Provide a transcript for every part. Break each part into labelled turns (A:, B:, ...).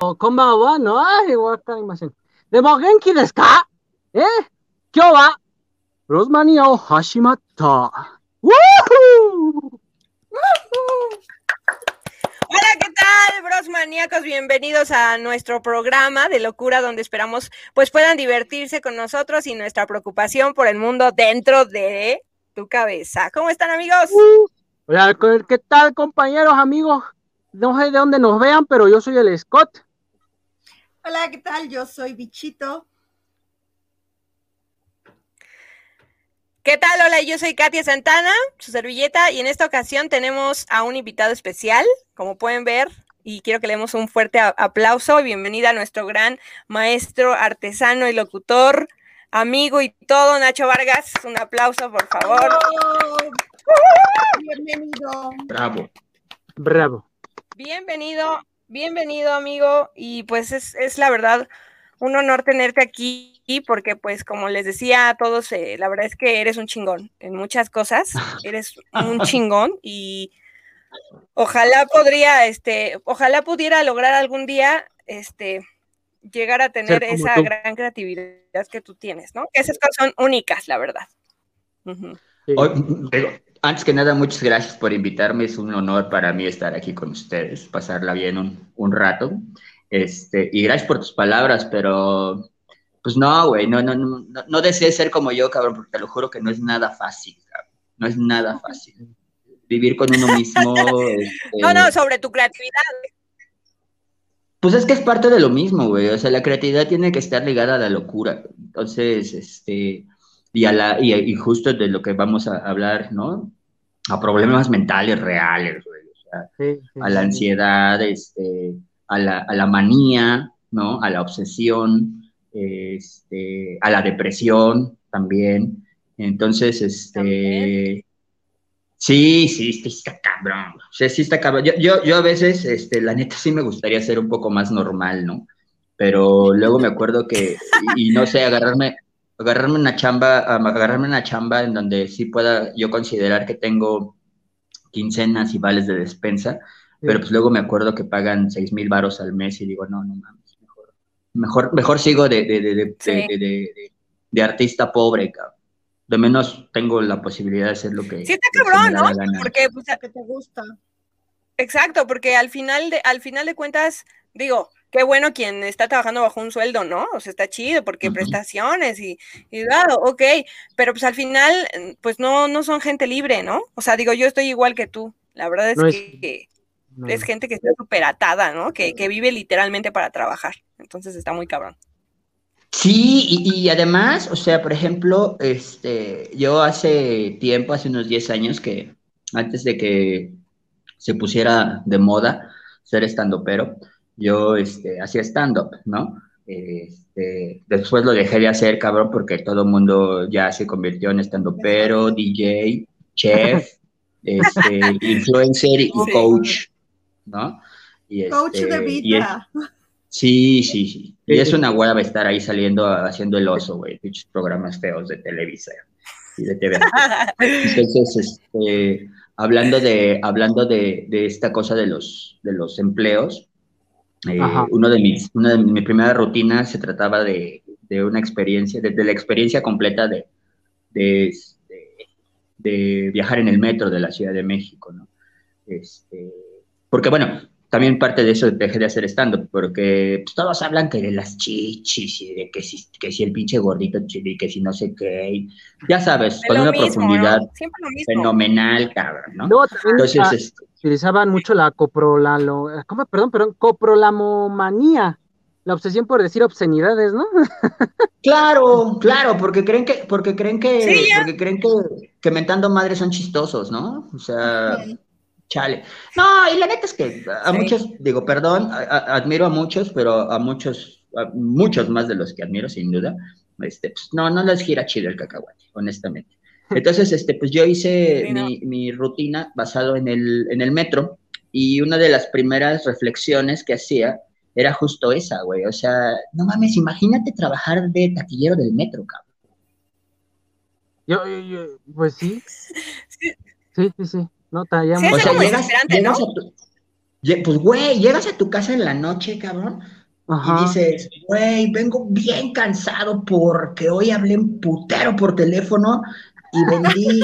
A: こんばんはのはい、わかりません。でも元気ですかえ今日は、ロズマニアを始まった。ウォー
B: Hola, ¿qué tal, bros maníacos? Bienvenidos a nuestro programa de locura donde esperamos pues puedan divertirse con nosotros y nuestra preocupación por el mundo dentro de tu cabeza. ¿Cómo están, amigos?
A: Hola, ¿qué tal, compañeros, amigos? No sé de dónde nos vean, pero yo soy el Scott.
C: Hola, ¿qué tal? Yo soy Bichito.
B: ¿Qué tal? Hola, yo soy Katia Santana, su servilleta, y en esta ocasión tenemos a un invitado especial, como pueden ver, y quiero que le demos un fuerte aplauso y bienvenida a nuestro gran maestro, artesano y locutor, amigo y todo, Nacho Vargas. Un aplauso, por favor.
C: Oh, Bienvenido.
D: Bravo.
A: Bravo.
B: Bienvenido, bienvenido, amigo, y pues es, es la verdad un honor tenerte aquí porque pues como les decía a todos, eh, la verdad es que eres un chingón en muchas cosas, eres un chingón y ojalá podría, este, ojalá pudiera lograr algún día, este, llegar a tener esa
A: tú.
B: gran creatividad que tú tienes, ¿no? Que esas cosas son únicas, la verdad.
A: Sí.
D: Hoy, digo, antes que nada, muchas gracias por invitarme. Es un honor para mí estar aquí con ustedes, pasarla bien un, un rato. Este, y gracias por tus palabras, pero pues no, güey, no, no, no, no, no desees ser como yo, cabrón, porque te lo juro que no es nada fácil, cabrón. No es nada fácil. Vivir con uno mismo. este,
B: No, no, sobre tu creatividad.
D: Pues es que es parte de lo mismo, güey. O sea, la creatividad tiene que estar ligada a la locura. Entonces, este, y a la, y, y justo de lo que vamos a hablar, ¿no? A problemas mentales reales, güey. O sea,
A: Sí, sí,
D: a la
A: sí.
D: ansiedad, este, a la, a la manía, ¿no? A la obsesión, este, a la depresión también. Entonces, este,
B: También.
D: sí, sí, sí está cabrón. O sea, sí está cabrón. Yo, yo, yo a veces, este, la neta sí me gustaría ser un poco más normal, ¿no? Pero luego me acuerdo que, y, y no sé, agarrarme, agarrarme una chamba, am- agarrarme una chamba en donde sí pueda yo considerar que tengo quincenas y vales de despensa, pero pues luego me acuerdo que pagan seis mil varos al mes y digo, no, no mames, mejor, mejor, mejor sigo de, de, de, de,
B: Sí.
D: de, de- de- de artista pobre, cabrón. De menos tengo la posibilidad de hacer lo que,
B: Sí está cabrón, ¿no? Porque pues,
C: que te gusta.
B: Exacto, porque al final de, al final de cuentas, digo, qué bueno quien está trabajando bajo un sueldo, ¿no? O sea, está chido porque prestaciones y, y ok, pero pues al final, mm, pues no, no son gente libre, ¿no? O sea, digo, yo estoy igual que tú. La verdad es
A: No es-
B: que
A: No,
B: es gente que está súper atada, ¿no? Que, que vive literalmente para trabajar. Entonces está muy cabrón.
D: Sí, y, y además, o sea, por ejemplo, este, yo hace tiempo, hace unos 10 años que antes de que se pusiera de moda ser estandopero, yo este, hacía stand-up, ¿no? Este, después lo dejé de hacer, cabrón, porque todo el mundo ya se convirtió en estandopero, DJ, chef, este, influencer y
B: Sí.
D: coach, ¿no? Y
C: Coach de
D: este, y es-
C: vida.
D: Sí, sí, sí. Y es una hueva estar ahí saliendo haciendo el oso, güey. Pinches programas feos de Televisa y de TV. Entonces, este, hablando de, hablando de, de esta cosa de los, de los empleos, eh, uno de mis, una de mi primera rutina se trataba de, de una experiencia, de, de la experiencia completa de, de, de viajar en el metro de la Ciudad de México, ¿no? Este, porque bueno, también parte de eso dejé de hacer stand-up, porque pues, todos hablan que de las chichis y de que si, que si el pinche gordito chile y que si no sé qué, y ya sabes,
B: De
D: con una
B: mismo,
D: profundidad
B: ¿no?
D: Fenomenal, cabrón, ¿no?
A: También,
D: Entonces, este,
A: utilizaban mucho la coprolalo, ¿cómo? Perdón, perdón, coprolamomanía, la obsesión por decir obscenidades, ¿no?
D: Claro, claro, porque creen que, porque creen que,
B: Sí,
D: porque creen que, que mentando madres son chistosos, ¿no? O sea, chale. No, y la neta es que a
B: Sí.
D: muchos, digo, perdón, a- a- admiro a muchos, pero a muchos, a muchos más de los que admiro, sin duda, este, pues, no, no les gira chido el cacahuate, honestamente. Entonces, este, pues yo hice
B: Sí, no.
D: mi, mi rutina basado en el, en el metro y una de las primeras reflexiones que hacía era justo esa, güey. O sea, no mames, imagínate trabajar de taquillero del metro, cabrón.
A: Yo, yo- yo- pues sí,
B: Sí,
A: sí, sí, sí. No, ya
B: Sí,
D: O sea, llegas,
B: desesperante,
D: llegas
B: ¿no?
D: a tu, Pues, güey, llegas a tu casa en la noche, cabrón, y
A: Ajá.
D: dices, güey, vengo bien cansado porque hoy hablé en putero por teléfono y vendí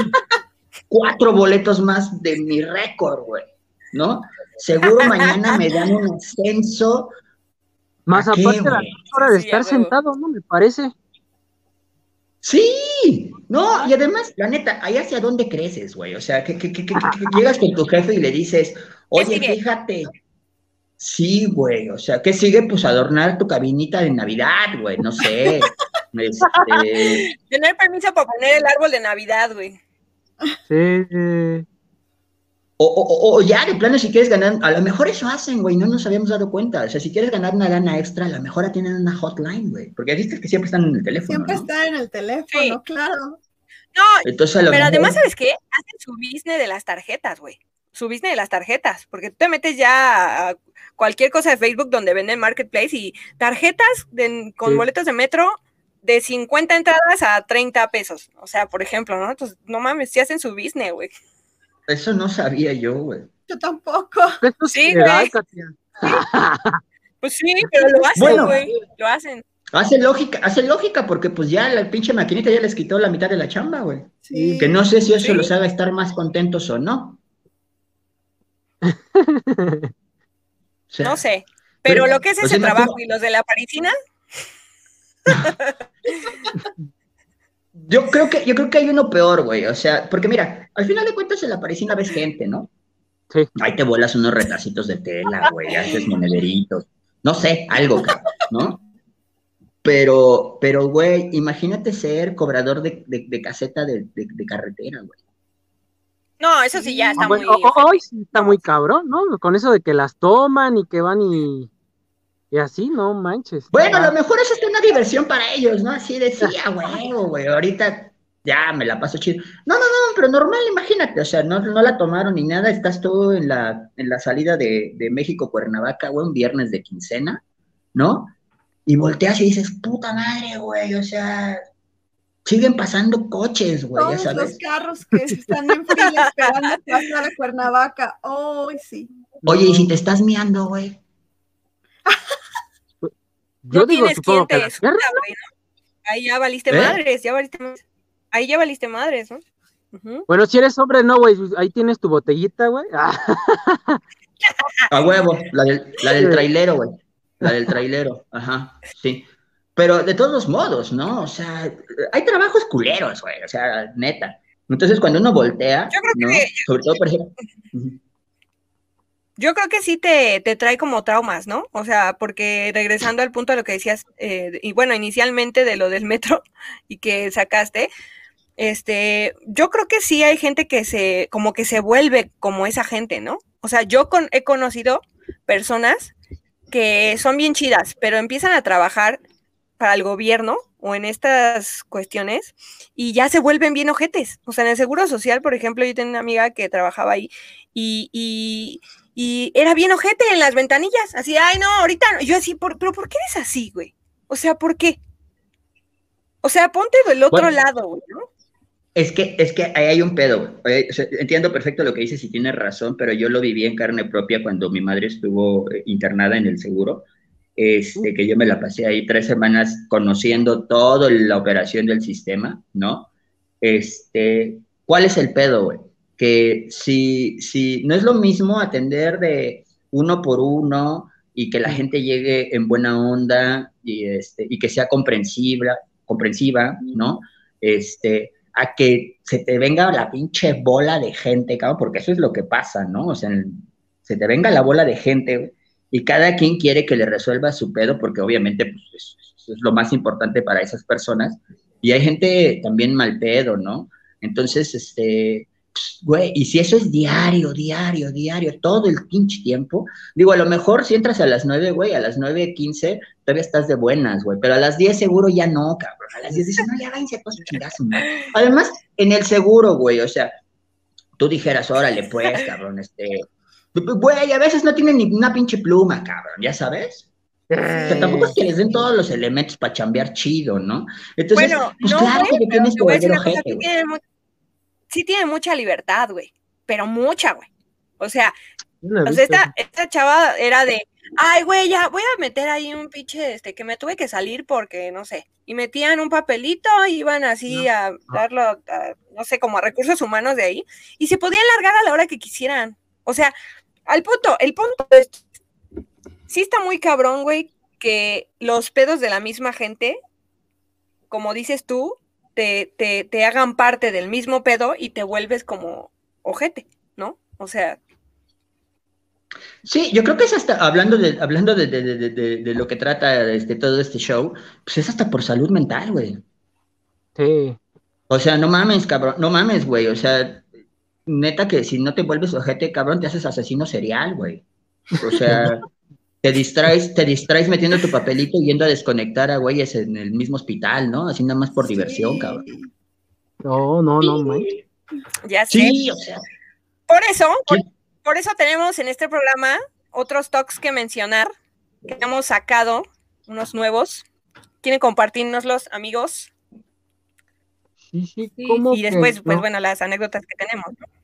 D: cuatro boletos más de mi récord, güey, ¿no? Seguro mañana me dan un ascenso.
A: Más
D: ¿A qué,
A: aparte la
D: güey?
A: hora de
B: Sí,
A: estar sentado, ¿no? Me parece.
D: Sí, no, y además, la neta, ahí hacia dónde creces, güey. O sea, que, que- que- que- que llegas con tu jefe y le dices, oye, fíjate. Sí, güey, o sea, ¿qué sigue? Pues adornar tu cabinita de Navidad, güey, no sé. Este,
B: Tener permiso para poner el árbol de Navidad, güey.
A: Sí, sí.
D: o, o- o ya, de plano, si quieres ganar, a lo mejor eso hacen, güey, no nos habíamos dado cuenta. O sea, si quieres ganar una lana extra, a lo mejor tienen una hotline, güey. Porque viste que siempre están en el teléfono,
C: Siempre
D: ¿no?
C: está en el teléfono,
B: Sí.
C: claro.
B: No,
D: Entonces, a lo
B: pero
D: mejor-
B: además, ¿sabes qué? Hacen su business de las tarjetas, güey. Su business de las tarjetas, porque tú te metes ya a cualquier cosa de Facebook donde venden Marketplace y tarjetas de- con
A: Sí.
B: boletos de metro de 50 entradas a 30 pesos. O sea, por ejemplo, ¿no? Entonces, no mames, sí hacen su business, güey.
D: Eso no sabía yo, güey.
C: Yo tampoco.
A: Esto es
B: Sí, güey. Pues sí, pero lo hacen,
D: Bueno.
B: güey. Lo hacen.
D: Hace lógica, hace lógica, porque pues ya la pinche maquinita ya les quitó la mitad de la chamba, güey.
C: Sí.
D: Que no sé si eso
B: Sí.
D: los haga estar más contentos o no. O sea,
B: No sé. Pero
D: pero,
B: lo que es
D: pues,
B: ese trabajo y los de la parisina,
D: Yo creo que, yo creo que hay uno peor, güey. O sea, porque mira, al final de cuentas en la parisina ves gente, ¿no?
A: Sí.
D: Ahí te vuelas unos retacitos de tela, güey, haces monederitos. No sé, algo, ¿no? Pero, pero, güey, imagínate ser cobrador de, de- de caseta de, de- de carretera, güey.
B: No, eso sí ya está
A: Ah, bueno,
B: muy.
A: ho- ho- hoy sí está muy cabrón, ¿no? Con eso de que las toman y que van y, y así, no manches.
D: Bueno, a
A: Ah,
D: lo mejor eso es una diversión para ellos, ¿no? Así decía, güey, güey, ahorita ya me la paso chido. No, no, no, pero normal, imagínate, o sea, no, no la tomaron ni nada, estás tú en la, en la salida de, de México-Cuernavaca, güey, un viernes de quincena, ¿no? Y volteas y dices, puta madre, güey, o sea, siguen pasando coches, güey, ya
C: Todos los carros que están en fila esperando pasar a Cuernavaca. ¡Ay, sí!
D: Oye, y si te estás miando, güey.
A: Yo
B: no
A: digo,
B: tienes
A: supongo
B: quien
A: que
B: güey, ¿no? Ahí ya valiste
D: ¿Eh?
B: madres, ya valiste madres. Ahí ya valiste madres, ¿no?
A: Bueno, si eres hombre, no, güey, ahí tienes tu botellita, güey. Ah,
D: A huevo, la del, la del trailero, güey. La del trailero, ajá, sí. Pero de todos modos, ¿no? O sea, hay trabajos culeros, güey, o sea, neta. Entonces, cuando uno voltea,
B: Yo creo
D: ¿no?
B: que-
D: Sobre todo, por ejemplo.
B: Yo creo que sí te, te trae como traumas, ¿no? O sea, porque regresando al punto de lo que decías, eh, y bueno, inicialmente de lo del metro y que sacaste, este, yo creo que sí hay gente que se, como que se vuelve como esa gente, ¿no? O sea, yo con, he conocido personas que son bien chidas, pero empiezan a trabajar para el gobierno o en estas cuestiones y ya se vuelven bien ojetes. O sea, en el Seguro Social, por ejemplo, yo tenía una amiga que trabajaba ahí y, y, y era bien ojete en las ventanillas, así, ay, no, ahorita no. Yo así, ¿por, pero ¿por qué eres así, güey? O sea, ¿por qué? O sea, ponte del otro
D: Bueno.
B: lado, güey, ¿no?
D: Es que, es que ahí hay un pedo, güey. O sea, entiendo perfecto lo que dices y tienes razón, pero yo lo viví en carne propia cuando mi madre estuvo eh, internada en el seguro. Este, que yo me la pasé ahí tres semanas conociendo toda la operación del sistema, ¿no? Este, ¿cuál es el pedo, güey? Que si, si no es lo mismo atender de uno por uno y que la gente llegue en buena onda y, este, y que sea comprensiva, comprensiva, ¿no? Este, a que se te venga la pinche bola de gente, cabrón, porque eso es lo que pasa, ¿no? O sea, se te venga la bola de gente, güey, y cada quien quiere que le resuelva su pedo, porque obviamente pues, es, lo más importante para esas personas. Y hay gente también mal pedo, ¿no? Entonces, este, pues, güey, y si eso es diario, diario, diario, todo el pinche tiempo, digo, a lo mejor si entras a las 9, güey, a las 9.15 todavía estás de buenas, güey, pero a las 10 seguro ya no, cabrón. A las 10 dices, no, ya váyanse todos chingazo, ¿no? Además, en el seguro, güey, o sea, tú dijeras, órale, pues, cabrón, este, Güey, a veces no tienen ni una pinche pluma, cabrón, ya sabes. O sea, tampoco es que les den todos los elementos para chambear chido, ¿no? Entonces,
B: bueno,
D: pues
B: no,
D: claro
B: güey,
D: que tienes que volver ojete,
B: sí
D: güey.
B: tiene, sí tiene mucha libertad, güey, pero mucha, güey. O sea,
A: no
B: O esta, esta chava era de, ay, güey, ya voy a meter ahí un pinche, este, que me tuve que salir porque, no sé, y metían un papelito, iban así a darlo, a- no sé, como a recursos humanos de ahí, y se podían largar a la hora que quisieran. O sea, al punto, el punto es, sí está muy cabrón, güey, que los pedos de la misma gente, como dices tú, te, te, te hagan parte del mismo pedo y te vuelves como ojete, ¿no? O sea,
D: Sí, yo creo que es hasta, hablando de, hablando de, de- de- de- de lo que trata este, todo este show, pues es hasta por salud mental, güey.
A: Sí.
D: O sea, no mames, cabrón, no mames, güey. O sea, neta que si no te vuelves ojete, cabrón, te haces asesino serial, güey. O sea, te distraes, te distraes metiendo tu papelito yendo a desconectar a güeyes en el mismo hospital, ¿no? Así nada más por diversión, cabrón.
A: No, no, no, manches.
B: ya sé.
D: Sí, o sea,
B: Por eso, por, eso tenemos en este programa otros talks que mencionar, que hemos sacado, unos nuevos. ¿Quieren compartirnoslos, amigos?
A: Sí, sí,
C: Sí,
A: ¿cómo
B: Y
A: que
B: después, pues
A: no?
B: bueno, las anécdotas que tenemos. ¿no?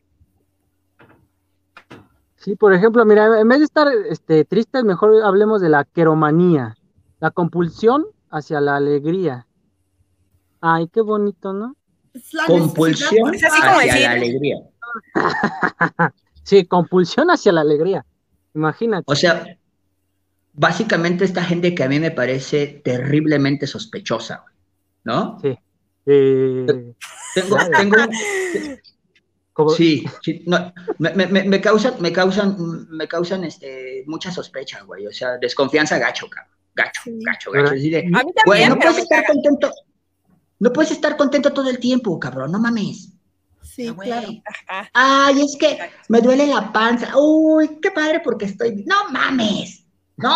A: Sí, por ejemplo, mira, en vez de estar este, tristes, mejor hablemos de la queromanía, la compulsión hacia la alegría. Ay, qué bonito, ¿no?
C: La
D: compulsión
C: necesidad
B: Es así como
D: hacia
B: decir-
D: la alegría.
A: Sí, compulsión hacia la alegría. Imagínate.
D: O sea, básicamente esta gente que a mí me parece terriblemente sospechosa, güey, ¿no?
A: Sí. Eh,
D: Tengo, tengo,
A: como-
D: sí, sí, no, me, me- me- me causan, me causan, me causan, este, mucha sospecha, güey, o sea, desconfianza gacho, cabrón, gacho,
C: Sí.
D: gacho, gacho, así de,
B: A mí también,
D: güey, no puedes estar contento, no puedes estar contento todo el tiempo, cabrón, no mames.
C: Sí,
D: Ah,
C: claro.
B: Ajá.
D: Ay, es que me duele la panza, uy, qué padre porque estoy, no mames, no,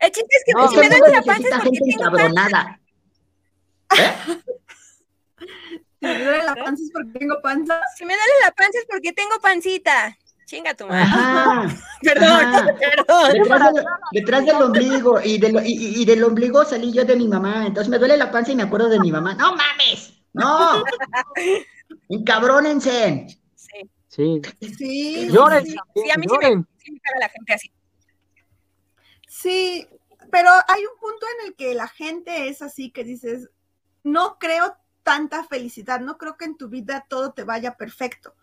B: El chiste es que
A: No,
B: si me
D: el
B: duele la panza es porque
D: gente
B: tengo panza.
D: encabronada. ¿Eh?
C: Si me duele la panza es porque tengo panza.
B: Si me duele la panza es porque tengo pancita. Chinga tu madre.
D: Ajá.
B: Perdón,
D: Ajá.
B: perdón.
D: Detrás, del- detrás del ombligo y, del- y- y- y del ombligo salí yo de mi mamá, entonces me duele la panza y me acuerdo de mi mamá. No mames, no, encabrónense.
B: Sí,
A: sí.
C: Sí.
A: Lloren,
B: sí, a mí sí me-
A: lloren.
B: sí me caga la gente así.
C: Sí, pero hay un punto en el que la gente es así que dices, no creo tanta felicidad, no creo que en tu vida todo te vaya perfecto,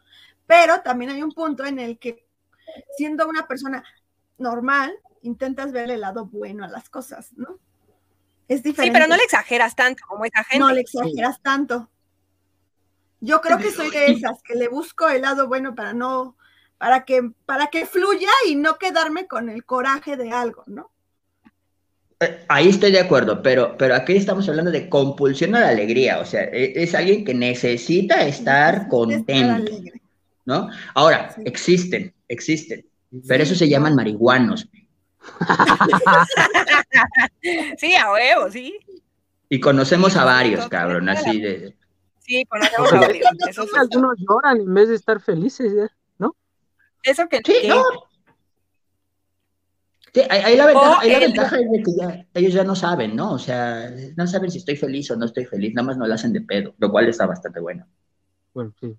C: pero también hay un punto en el que siendo una persona normal, intentas ver el lado bueno a las cosas, ¿no? Es
B: Sí,
C: diferente.
B: pero no le exageras tanto como esa gente.
C: No le exageras tanto. Yo creo que soy de esas que le busco el lado bueno para no, para que, para que fluya y no quedarme con el coraje de algo, ¿no?
D: Eh, Ahí estoy de acuerdo, pero, pero aquí estamos hablando de compulsión a la alegría, o sea, e- es alguien que necesita estar contento. ¿no? Ahora,
C: Sí.
D: existen, existen, pero eso se llaman marihuanos
B: Sí, a huevo, sí.
D: y conocemos a varios, cabrón, así de...
B: Sí, conocemos a varios.
A: Algunos lloran en vez de estar felices, ¿ya? ¿no?
B: Eso que,
D: Sí,
B: que-
D: no. Sí, ahí, la ventaja, ahí la ventaja es de que ya, ellos ya no saben, ¿no? O sea, no saben si estoy feliz o no estoy feliz, nada más no lo hacen de pedo, lo cual está bastante bueno.
A: Bueno, sí.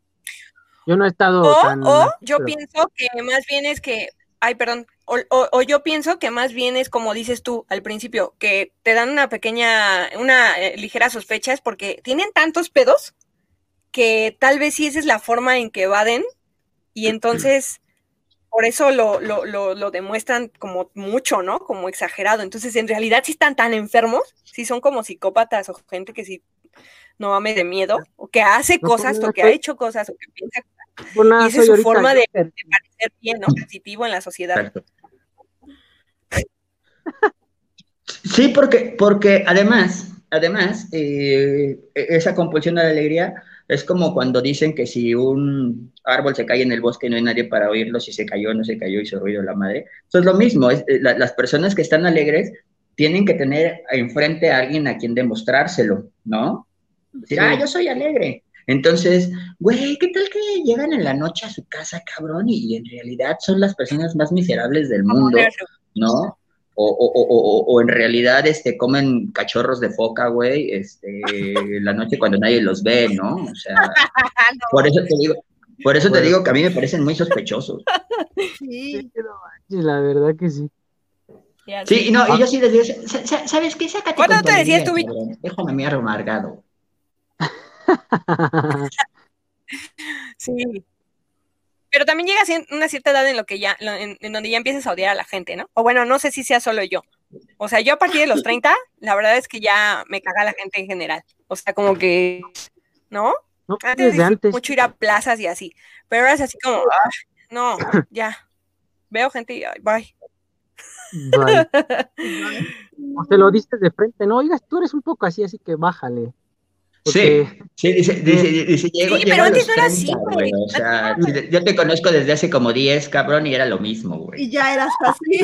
A: Yo no he estado
B: O,
A: tan...
B: o yo
A: pero-
B: pienso que más bien es que, ay, perdón, o, o- o yo pienso que más bien es como dices tú al principio, que te dan una pequeña, una eh, ligera sospecha, es porque tienen tantos pedos que tal vez sí esa es la forma en que evaden y entonces por eso lo, lo, lo, lo demuestran como mucho, ¿no? Como exagerado. Entonces, en realidad sí están tan enfermos, sí son como psicópatas o gente que sí no mames de miedo, o que hace cosas, o que ha hecho cosas, o que piensa
A: nada,
B: y esa es su forma de, parecer bien, ¿no? Positivo en la sociedad.
D: Exacto. Sí, porque, porque además, además, eh, esa compulsión a la alegría es como cuando dicen que si un árbol se cae en el bosque no hay nadie para oírlo, si se cayó no se cayó, hizo ruido la madre. Eso es lo mismo, es, eh, la- las personas que están alegres tienen que tener enfrente a alguien a quien demostrárselo, ¿no? Decir,
A: Sí.
D: ah, yo soy alegre. Entonces, güey, ¿qué tal que llegan en la noche a su casa, cabrón? Y, y en realidad son las personas más miserables del mundo, ¿no? O, o, o, o, o en realidad este, comen cachorros de foca, güey, este, la noche cuando nadie los ve, ¿no? O sea, por eso te digo, Por eso te digo que a mí me parecen muy sospechosos.
C: Sí.
A: La verdad que sí.
D: Sí, y no, y yo sí les digo, "Sa- sa- ¿sabes qué? Sácate
B: ¿Cuándo te decías tú.
D: Déjame mí amargado.
B: Sí. Pero también llega a una cierta edad en lo que ya, en, en donde ya empiezas a odiar a la gente, ¿no? O bueno, no sé si sea solo yo. O sea, yo a partir de los 30, la verdad es que ya me caga la gente en general. O sea, como que, ¿no?
A: No,
B: Antes
A: desde
B: disfruté
A: antes.
B: mucho ir a plazas y así. Pero ahora es así como, ah, no, ya. Veo gente y bye.
A: Bye. O te lo diste de frente, no, oigas, tú eres un poco así, así que bájale.
D: Sí,
A: Porque-
D: sí, dice, dice, dice, llego,
B: Sí,
D: llego
B: pero antes no era
D: 30,
B: así,
D: güey. O sea, yo te conozco desde hace como 10, cabrón, y era lo mismo, güey.
C: Y ya eras así.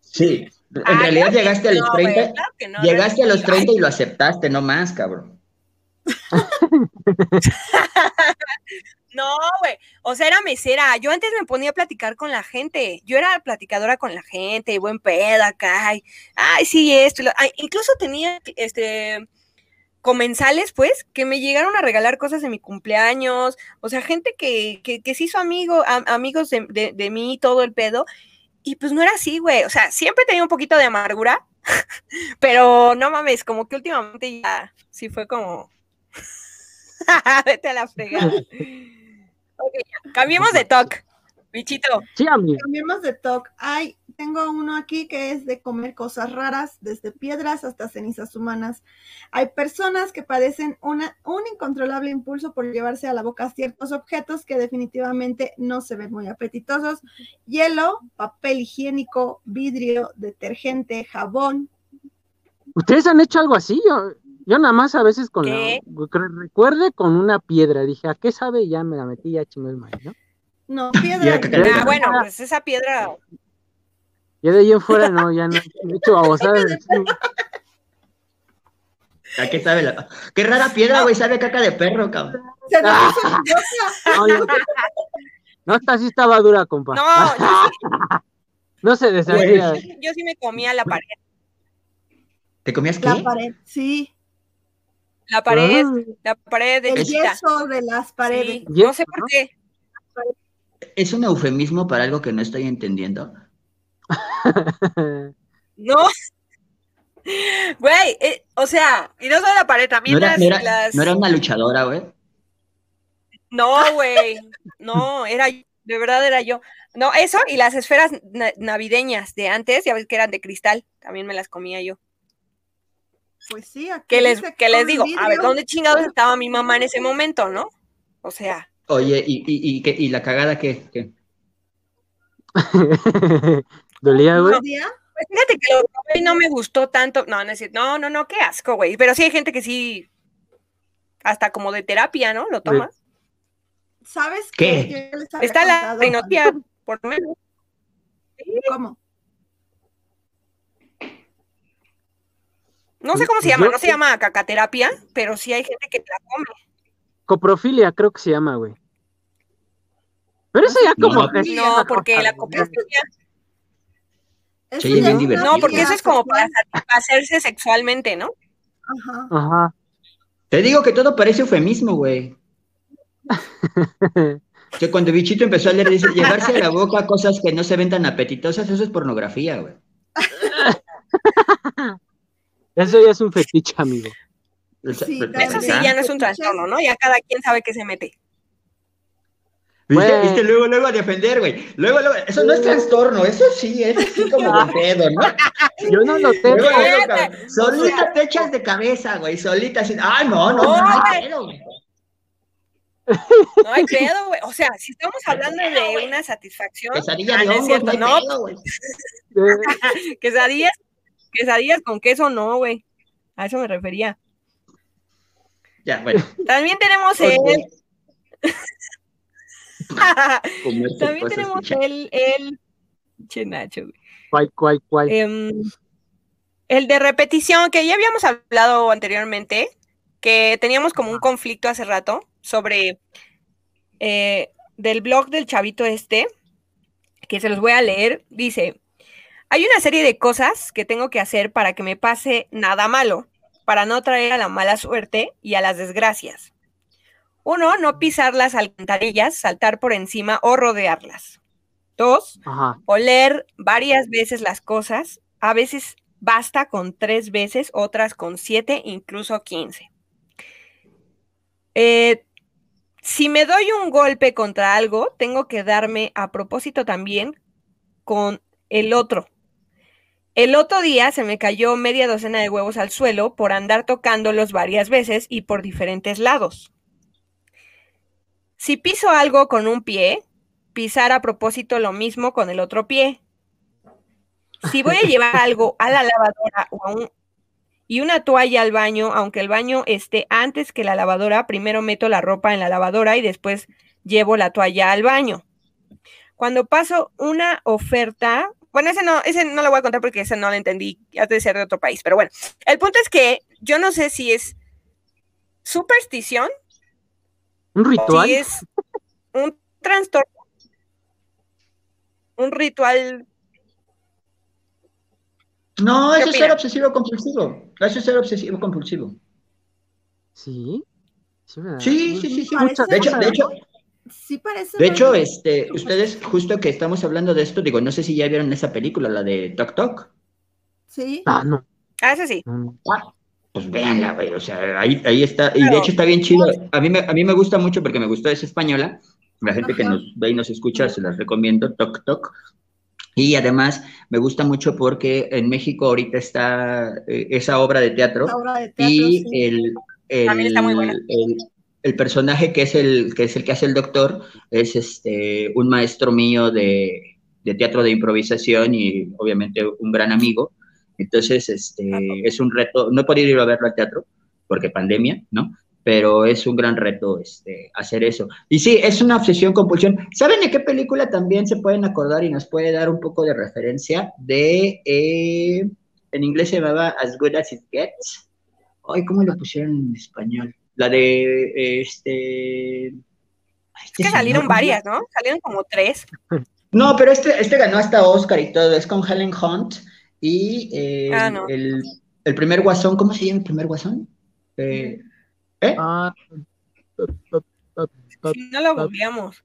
D: Sí, en
B: Ah,
D: realidad
B: claro que
D: llegaste a los
B: no, güey,
D: 30,
B: claro que no,
D: llegaste a los 30 y lo aceptaste, no más, cabrón.
B: No, güey. O sea, era mesera. Yo antes me ponía a platicar con la gente. Yo era platicadora con la gente, buen pedo acá. ay, sí, esto. y lo- ay, incluso tenía este comensales, pues, que me llegaron a regalar cosas de mi cumpleaños. O sea, gente que, que, que se hizo amigo, am- amigos de, de, de mí, todo el pedo. Y pues no era así, güey. O sea, siempre tenía un poquito de amargura. pero no mames, como que últimamente ya sí fue como. Vete a la fregada. Ok. Cambiemos de talk. Bichito.
A: Sí, amigo.
C: Cambiemos de talk. Ay, tengo uno aquí que es de comer cosas raras, desde piedras hasta cenizas humanas. Hay personas que padecen una, un incontrolable impulso por llevarse a la boca ciertos objetos que definitivamente no se ven muy apetitosos. Hielo, papel higiénico, vidrio, detergente, jabón.
A: ¿Ustedes han hecho algo así? Yo, yo nada más a veces con
B: ¿Qué?
A: la, recuerde con una piedra. Dije, ¿a qué sabe? Y Ya me la metí, ya chingó el maíz, ¿no?
C: No, Piedra.
B: Ah, bueno, pues esa piedra.
A: Ya de ahí en fuera no, ya no. he hecho babosadas.
D: ¿A qué sabe la... Qué rara piedra, güey, sabe caca de perro, cabrón.
C: Se nos hizo idiota.
A: No, yo- no, esta sí estaba dura, compa.
B: No, yo
A: No se deshacía.
B: sí, yo sí me comía la pared.
D: ¿Te comías qué?
C: La pared, sí.
B: La pared,
A: Ah.
B: la pared de
C: El
B: chiquita.
C: yeso de las paredes.
B: Sí, no sé por qué.
D: ¿Es un eufemismo para algo que no estoy entendiendo?
B: No. Güey, eh, o sea, y no solo la pared, también
D: No era,
B: las,
D: no era-
B: las-
D: no era una luchadora, güey.
B: No, güey. No, era yo, de verdad era yo. No, eso y las esferas na- navideñas de antes, ya ves que eran de cristal, también me las comía yo.
C: Pues sí, aquí
B: Que les, que les digo, a ver. ¿dónde chingados estaba mi mamá en ese momento, no? O sea,
D: Oye, ¿y, y, y, y la cagada qué? qué?
A: Dolía, güey.
B: Pues fíjate que lo probé y no me gustó tanto. No, no. No, no, no, qué asco, güey. Pero sí hay gente que sí, hasta como de terapia, ¿no? Lo toma.
C: ¿Sabes
D: ¿Qué?
B: Está la rinotia, por lo menos.
C: ¿Cómo?
B: No sé cómo se llama, no se llama cacaterapia, pero sí hay gente que la come.
A: Coprofilia, creo que se llama, güey. Pero eso ya como
B: No, porque la coprofilia,
C: Eso
D: bien divertido.
B: no, porque eso es como para satisfacerse sexualmente, ¿no?
C: Ajá.
A: Ajá.
D: Te digo que todo parece eufemismo, güey. Que cuando Bichito empezó a leer, dice, llevarse a la boca cosas que no se ven tan apetitosas, eso es pornografía, güey.
A: Eso ya es un fetiche, amigo.
C: Sí,
B: Eso sí, ya no es un trastorno, ¿no? Ya cada quien sabe qué se mete.
D: ¿Viste, viste? Luego, luego a defender, güey. Luego, luego, eso no es trastorno, eso sí, es así como de pedo, ¿no?
A: Yo no lo tengo.
D: Luego, luego, solita te echas de cabeza, güey, solita así. Ah, no, no, no, no hay pedo, güey.
B: No hay pedo, güey. O sea, si estamos hablando de una satisfacción,
D: Quesadilla
B: ah,
D: de
B: no es
D: hongos,
B: cierto,
D: no hay
B: no,
D: pedo, güey.
B: Quesadillas, quesadillas con queso, no, güey. A eso me refería.
D: Ya, bueno.
B: También tenemos el, también tenemos el, el, che Nacho, güey.
A: cual, cual, cual.
B: Em, el de repetición, que ya habíamos hablado anteriormente, que teníamos como un conflicto hace rato sobre eh, del blog del chavito este, que se los voy a leer, dice, hay una serie de cosas que tengo que hacer para que me pase nada malo, para no traer a la mala suerte y a las desgracias. Uno, no pisar las alcantarillas, saltar por encima o rodearlas. Dos,
A: Ajá.
B: oler varias veces las cosas. A veces basta con tres veces, otras con siete, incluso quince. Eh, si me doy un golpe contra algo, tengo que darme a propósito también con el otro. El otro día se me cayó media docena de huevos al suelo por andar tocándolos varias veces y por diferentes lados. Si piso algo con un pie, pisar a propósito lo mismo con el otro pie. Si voy a llevar algo a la lavadora o a un, y una toalla al baño, aunque el baño esté antes que la lavadora, primero meto la ropa en la lavadora y después llevo la toalla al baño. Cuando paso una oferta, bueno, ese no, ese no lo voy a contar porque ese no lo entendí, ya de ser de otro país, pero bueno, el punto es que yo no sé si es superstición,
A: ¿Un ritual?
B: si es un trastorno, un ritual
D: No,
B: ¿Qué
D: eso es ser obsesivo compulsivo. Eso es ser obsesivo compulsivo.
A: Sí. Sí, ¿verdad?
D: Sí, sí, sí, sí. De hecho, de hecho,
C: Sí parece.
D: de hecho, este, ustedes, justo que estamos hablando de esto, digo, no sé si ya vieron esa película, la de Tok Tok.
C: Sí.
A: Ah, no.
B: Ah, ese sí.
A: no.
D: Pues véanla, güey, o sea, ahí, ahí está, y de hecho está bien chido. A mí, me, a mí me gusta mucho porque me gustó, es española. La gente que
C: Ajá.
D: nos ve y nos escucha, se las recomiendo, Tok Tok. Y además me gusta mucho porque en México ahorita está eh, esa obra de teatro
C: obra de teatro,
D: y
C: sí.
D: el, el,
B: También está muy buena.
D: el- el personaje que es el que es el que hace el doctor es este un maestro mío de, de teatro de improvisación y obviamente un gran amigo. Entonces, este es un reto, no he podido ir a verlo al teatro porque pandemia, ¿no? Pero es un gran reto este, hacer eso. Y sí, es una obsesión, compulsión. ¿Saben de qué película también se pueden acordar y nos puede dar un poco de referencia? De, eh, en inglés se llamaba As Good As It Gets. Ay, ¿cómo lo pusieron en español? La de, eh, este...
B: Es que salieron varias, ¿no? Salieron como tres.
D: No, pero este, este ganó hasta Oscar y todo, es con Helen Hunt y eh,
B: Ah, no.
D: el, el primer guasón, ¿cómo se llama el primer guasón? Eh, ¿eh?
A: Ah,
B: Si no lo googleamos.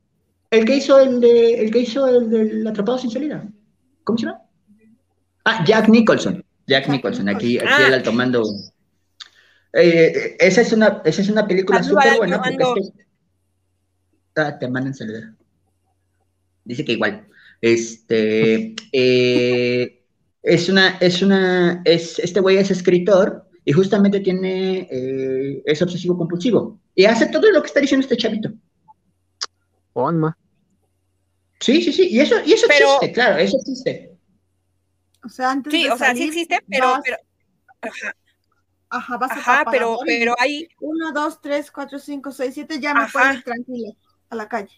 D: El que hizo el de, el que hizo el del atrapado sin salida. ¿Cómo se llama? Ah, Jack Nicholson. Jack Nicholson, aquí, aquí
B: Ah.
D: el alto mando. Eh, esa es una, esa es una película súper buena. es que- Ah, te mandan saludar. Dice que igual. Este eh, es una, es una, es, este güey es escritor y justamente tiene, eh, es obsesivo compulsivo. Y hace todo lo que está diciendo este chavito.
A: Onma.
D: Sí, sí, sí. Y eso, y eso
B: Pero-
D: existe, claro, eso existe.
C: O sea, antes
B: Sí,
C: de
B: o sea, sí existe, pero,
C: vas-
B: pero ajá,
C: Ajá, vas a
B: ajá, pero, pero hay,
C: Uno, dos, tres, cuatro, cinco, seis, siete, ya me
B: Ajá.
C: puedo ir tranquila a la calle.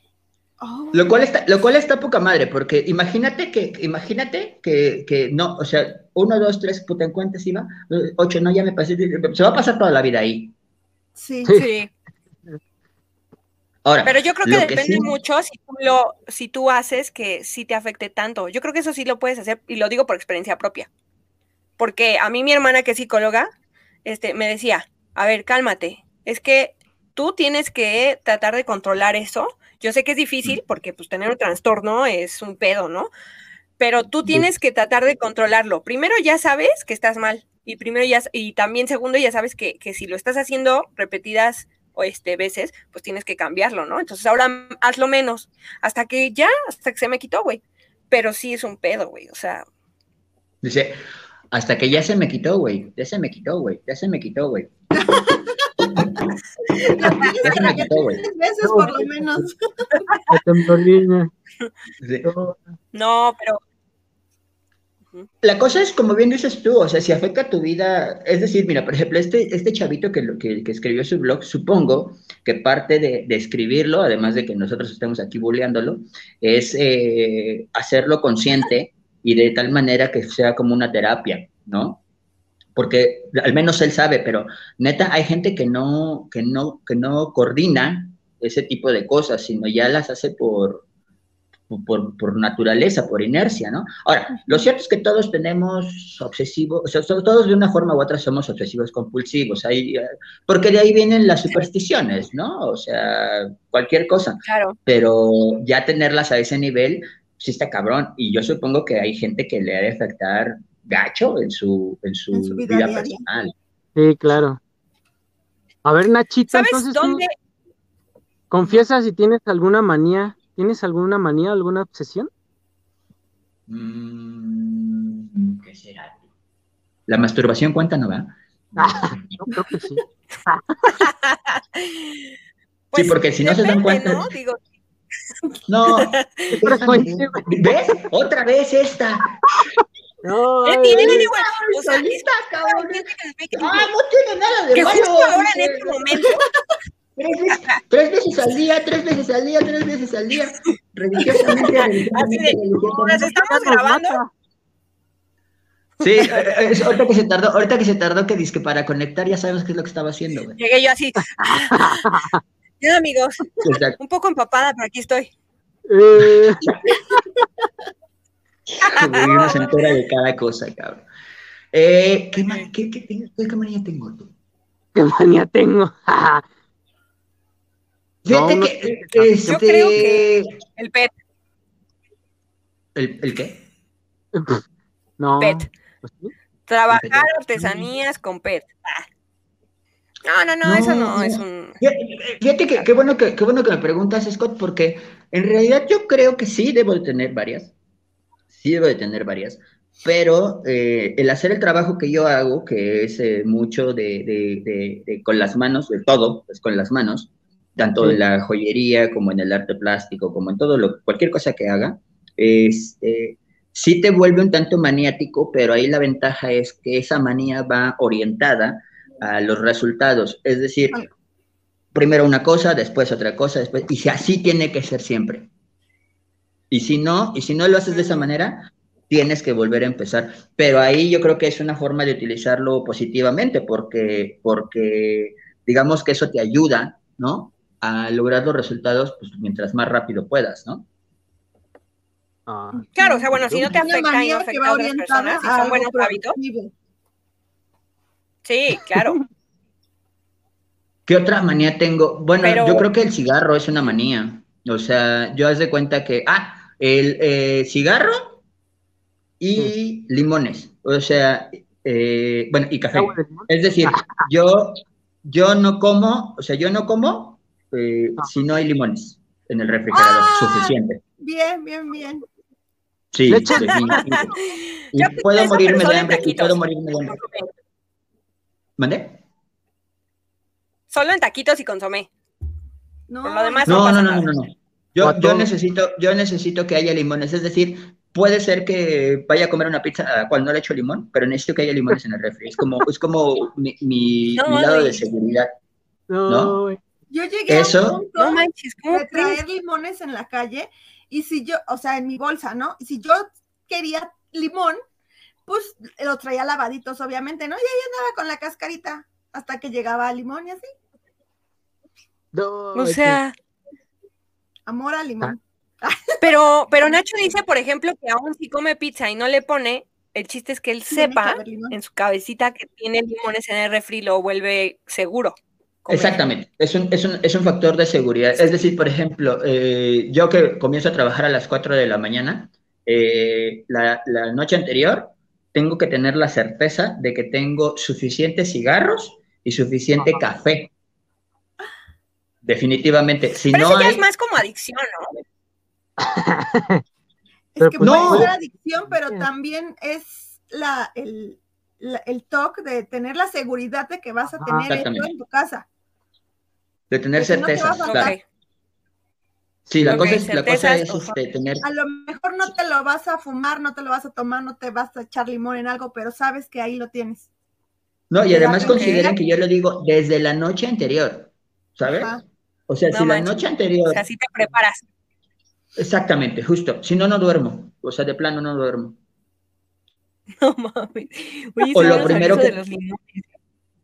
C: Oh,
D: Lo cual está, lo cual está poca madre, porque imagínate que, imagínate que, que no, o sea, uno, dos, tres, puta en cuenta, ¿sí va? Eh, Ocho, no, ya me pasé, se va a pasar toda la vida ahí.
C: sí.
A: Sí.
B: sí,
D: Ahora,
B: pero yo creo que depende
D: sí-
B: mucho si tú lo, si tú haces que sí te afecte tanto. Yo creo que eso sí lo puedes hacer, y lo digo por experiencia propia. Porque a mí mi hermana, que es psicóloga, este, me decía, a ver, cálmate, es que tú tienes que tratar de controlar eso. Yo sé que es difícil porque pues tener un trastorno es un pedo, ¿no? Pero tú tienes que tratar de controlarlo. Primero ya sabes que estás mal y primero ya y también segundo ya sabes que, que si lo estás haciendo repetidas o este veces, pues tienes que cambiarlo, ¿no? Entonces ahora hazlo menos hasta que ya, hasta que se me quitó, güey. Pero sí es un pedo, güey, o sea,
D: Dice, hasta que ya se me quitó, güey, ya se me quitó, güey, ya se me quitó, güey.
C: Tres veces por lo menos.
A: La temblorina. No,
B: pero
D: La cosa es, como bien dices tú, o sea, si afecta a tu vida, es decir, mira, por ejemplo, este, este chavito que, lo- que, que escribió su blog, supongo que parte de, de escribirlo, además de que nosotros estemos aquí bulleándolo, es eh, hacerlo consciente y de tal manera que sea como una terapia, ¿no? Porque al menos él sabe, pero neta, hay gente que no, que no, que no coordina ese tipo de cosas, sino ya las hace por, por, por, naturaleza, por inercia, ¿no? Ahora, lo cierto es que todos tenemos obsesivos, o sea, todos de una forma u otra somos obsesivos compulsivos, ahí, eh, porque de ahí vienen las supersticiones, ¿no? O sea, cualquier cosa.
B: Claro.
D: Pero ya tenerlas a ese nivel, sí está cabrón. Y yo supongo que hay gente que le ha de afectar gacho en su, en su,
C: En su vida
D: personal.
A: Sí, claro. A ver, Nachita,
B: ¿Sabes
A: entonces tú
B: dónde?
A: confiesa si tienes alguna manía, ¿tienes alguna manía, alguna obsesión?
D: Mm, ¿Qué será? La masturbación cuenta, ¿no va?
A: Yo creo que sí.
B: Pues,
D: porque si no se dan cuenta-
B: ¿no? Digo,
D: No. ¿Ves? Otra vez esta.
A: No,
B: ¿qué
A: ay,
B: tiene, güey? O sea,
D: Solita, cabrón.
B: hay gente que se ve que-
D: Ah, no tiene nada de
B: que
D: malo.
B: justo ahora en
D: dice.
B: este momento
D: Tres veces, tres veces al día, tres veces al día, tres veces al día. Religiosamente, religiosamente,
B: estamos grabando.
D: Sí, eh, eh, es ahorita que se tardó, ahorita que se tardó que que para conectar ya sabemos qué es lo que estaba haciendo, güey.
B: llegué yo así. Ya, amigos,
D: Exacto.
B: un poco empapada, pero aquí estoy.
A: Eh,
D: Güey, uno se entera de cada cosa, cabrón. Eh, ¿qué, qué, qué, tengo? ¿Qué manía tengo tú?
A: qué manía tengo.
D: Fíjate
A: No, no
D: que, este,
B: Yo creo que- El pet,
D: ¿El, el qué?
A: no.
B: Pet.
A: pues sí.
B: trabajar artesanías con pet. Ah. No, no, no, eso no
D: No.
B: es un...
D: Fíjate fíjate que qué bueno que, qué bueno que me preguntas, Scott, porque en realidad yo creo que sí debo de tener varias. Sí debo de tener varias. Pero eh, el hacer el trabajo que yo hago, que es eh, mucho de, de- de- de con las manos, de todo, pues con las manos, tanto
A: Sí.
D: en la joyería como en el arte plástico, como en todo lo, cualquier cosa que haga, este, sí te vuelve un tanto maniático, pero ahí la ventaja es que esa manía va orientada a los resultados. Es decir, primero una cosa, después otra cosa, después, y así tiene que ser siempre. Y si no, y si no lo haces de esa manera, tienes que volver a empezar. Pero ahí yo creo que es una forma de utilizarlo positivamente, porque, porque digamos que eso te ayuda, ¿no? A lograr los resultados pues, mientras más rápido puedas, ¿no?
A: Ah,
B: Claro, o sea, bueno, si no te afecta y no afecta
C: va
B: a otras personas, si son buenos hábitos, sí, claro.
D: ¿Qué otra manía tengo? Bueno,
B: Pero-
D: yo creo que el cigarro es una manía. O sea, yo haz de cuenta que, ah, el eh, cigarro y limones. O sea, eh, bueno, y café. Es decir, yo, yo no como, o sea, yo no como eh, si no hay limones en el refrigerador,
C: Ah.
D: suficiente.
C: Bien, bien, bien.
D: Sí, definitivo. Y puedo morirme de hambre, y puedo morirme de hambre. ¿Mandé?
B: Solo en taquitos y consomé.
C: No,
B: Por lo demás,
D: No, no, no, no, no. Yo,
A: a
D: yo necesito, yo necesito que haya limones. Es decir, puede ser que vaya a comer una pizza a la cual no le echo limón, pero necesito que haya limones en el refri. Es como, es como mi, mi-
B: No,
D: mi lado de seguridad.
A: No.
C: Yo llegué a
D: Eso-
C: un punto
B: No manches, ¿cómo
C: de
B: crees?
C: traer limones en la calle y si yo, o sea, en mi bolsa, ¿no? Y si yo quería limón, pues lo traía lavaditos, obviamente, ¿no? Y ahí andaba con la cascarita hasta que llegaba limón y así,
A: No,
B: O sea,
C: amor al limón.
B: pero, pero Nacho dice, por ejemplo, que aún si come pizza y no le pone, el chiste es que él sepa en su cabecita que tiene limones en el refri, lo vuelve seguro. comer.
D: Exactamente, es un, es, un, es un factor de seguridad. Es decir, por ejemplo, eh, yo que comienzo a trabajar a las 4 de la mañana, eh, la, la noche anterior tengo que tener la certeza de que tengo suficientes cigarros y suficiente café. Definitivamente, si
B: Pero
D: no
B: eso ya
D: hay...
B: es más como adicción, ¿no?
A: Pero
C: Es que
A: pues
C: puede
D: no.
C: ser adicción, pero también es la, el, la- el toque de tener la seguridad de que vas a
A: Ajá.
C: tener esto en tu casa.
D: de tener
C: de que no te
D: certezas.
C: va a
D: claro.
C: faltar.
B: Ok.
D: Sí, la cosa es, la cosa es este, tener...
C: A lo mejor no te lo vas a fumar, no te lo vas a tomar, no te vas a echar limón en algo, pero sabes que ahí lo tienes.
D: No, y además consideren que yo lo digo desde la noche anterior, ¿sabes?
C: Ajá.
D: O sea,
B: No
D: si la noche anterior...
B: O sea, así te preparas.
D: Exactamente, justo. Si no, no duermo. O sea, de plano no duermo.
B: No mames. Oye,
D: O lo primero que-
B: los.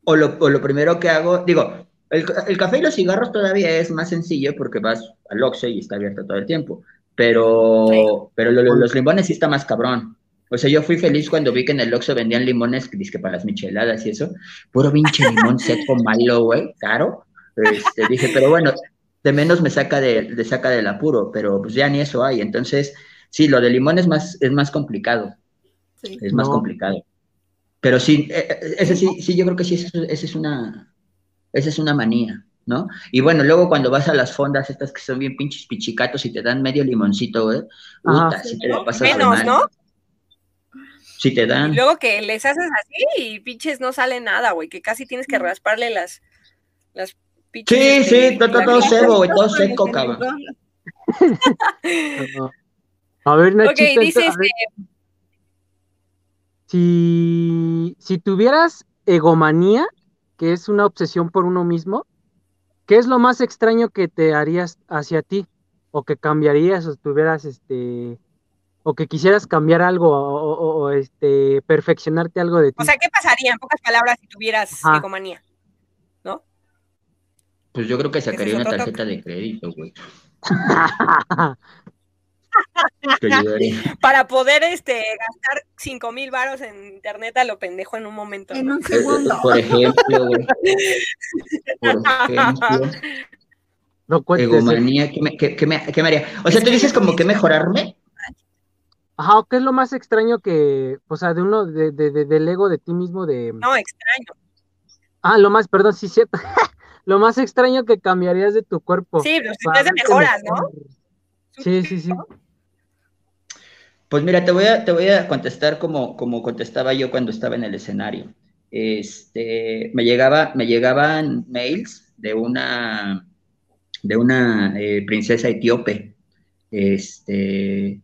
D: O lo, o lo primero que hago, digo, el, el café y los cigarros todavía es más sencillo porque vas al Oxxo y está abierto todo el tiempo. pero, pero lo- lo- los limones sí está más cabrón. O sea, yo fui feliz cuando vi que en el Oxxo vendían limones, que para las micheladas y eso. Puro pinche limón seco malo, güey, caro. Este, dije, pero bueno, de menos me saca, de, de saca del apuro, pero pues ya ni eso hay. Entonces, sí, lo de limón es más, es más complicado,
C: Sí.
D: es más
A: No.
D: complicado. Pero sí, eh, eh, ese sí, sí, yo creo que sí, esa es una, esa es una manía, ¿no? Y bueno, luego cuando vas a las fondas estas que son bien pinches pichicatos y te dan medio limoncito, güey,
A: Ajá.
D: puta, si te la pasas de
B: Menos,
D: mal.
B: ¿no?
D: Si te dan.
B: Y luego que les haces así y pinches no sale nada, güey, que casi tienes que rasparle las, las.
D: Sí,
B: este,
D: sí, todo, todo, todo cebo, güey, todo seco, cabrón.
A: A ver,
B: Ok,
A: Nachito,
B: dice
A: ento- a ver,
B: este,
A: si, si tuvieras egomanía, que es una obsesión por uno mismo, ¿qué es lo más extraño que te harías hacia ti? O que cambiarías, o tuvieras este, o que quisieras cambiar algo, o, o- o, este, perfeccionarte algo de ti.
B: o sea, ¿qué pasaría en pocas palabras si tuvieras
A: Ajá.
B: egomanía?
D: Pues yo creo que sacaría una tarjeta de crédito, güey.
B: Para poder este gastar cinco mil varos en internet a lo pendejo en un momento.
C: En un segundo.
D: Por ejemplo, güey. Por ejemplo,
A: no cuentes.
D: egomanía, ¿qué me, qué- qué me- qué me haría? O sea, tú dices como que mejorarme.
A: Ajá, ¿o ¿qué es lo más extraño que, o sea, de uno, de, de- de- del ego de ti mismo, de...
B: No, extraño.
A: Ah, lo más, perdón, sí, cierto. lo más extraño que cambiarías de tu cuerpo.
B: Sí, pero si
A: para
B: es de
A: verte
B: mejoras, ¿no?
A: Sí, sí, sí.
D: Pues mira, te voy a, te voy a contestar como, como contestaba yo cuando estaba en el escenario. Este, me llegaba, me llegaban mails de una, de una eh, princesa etíope, este,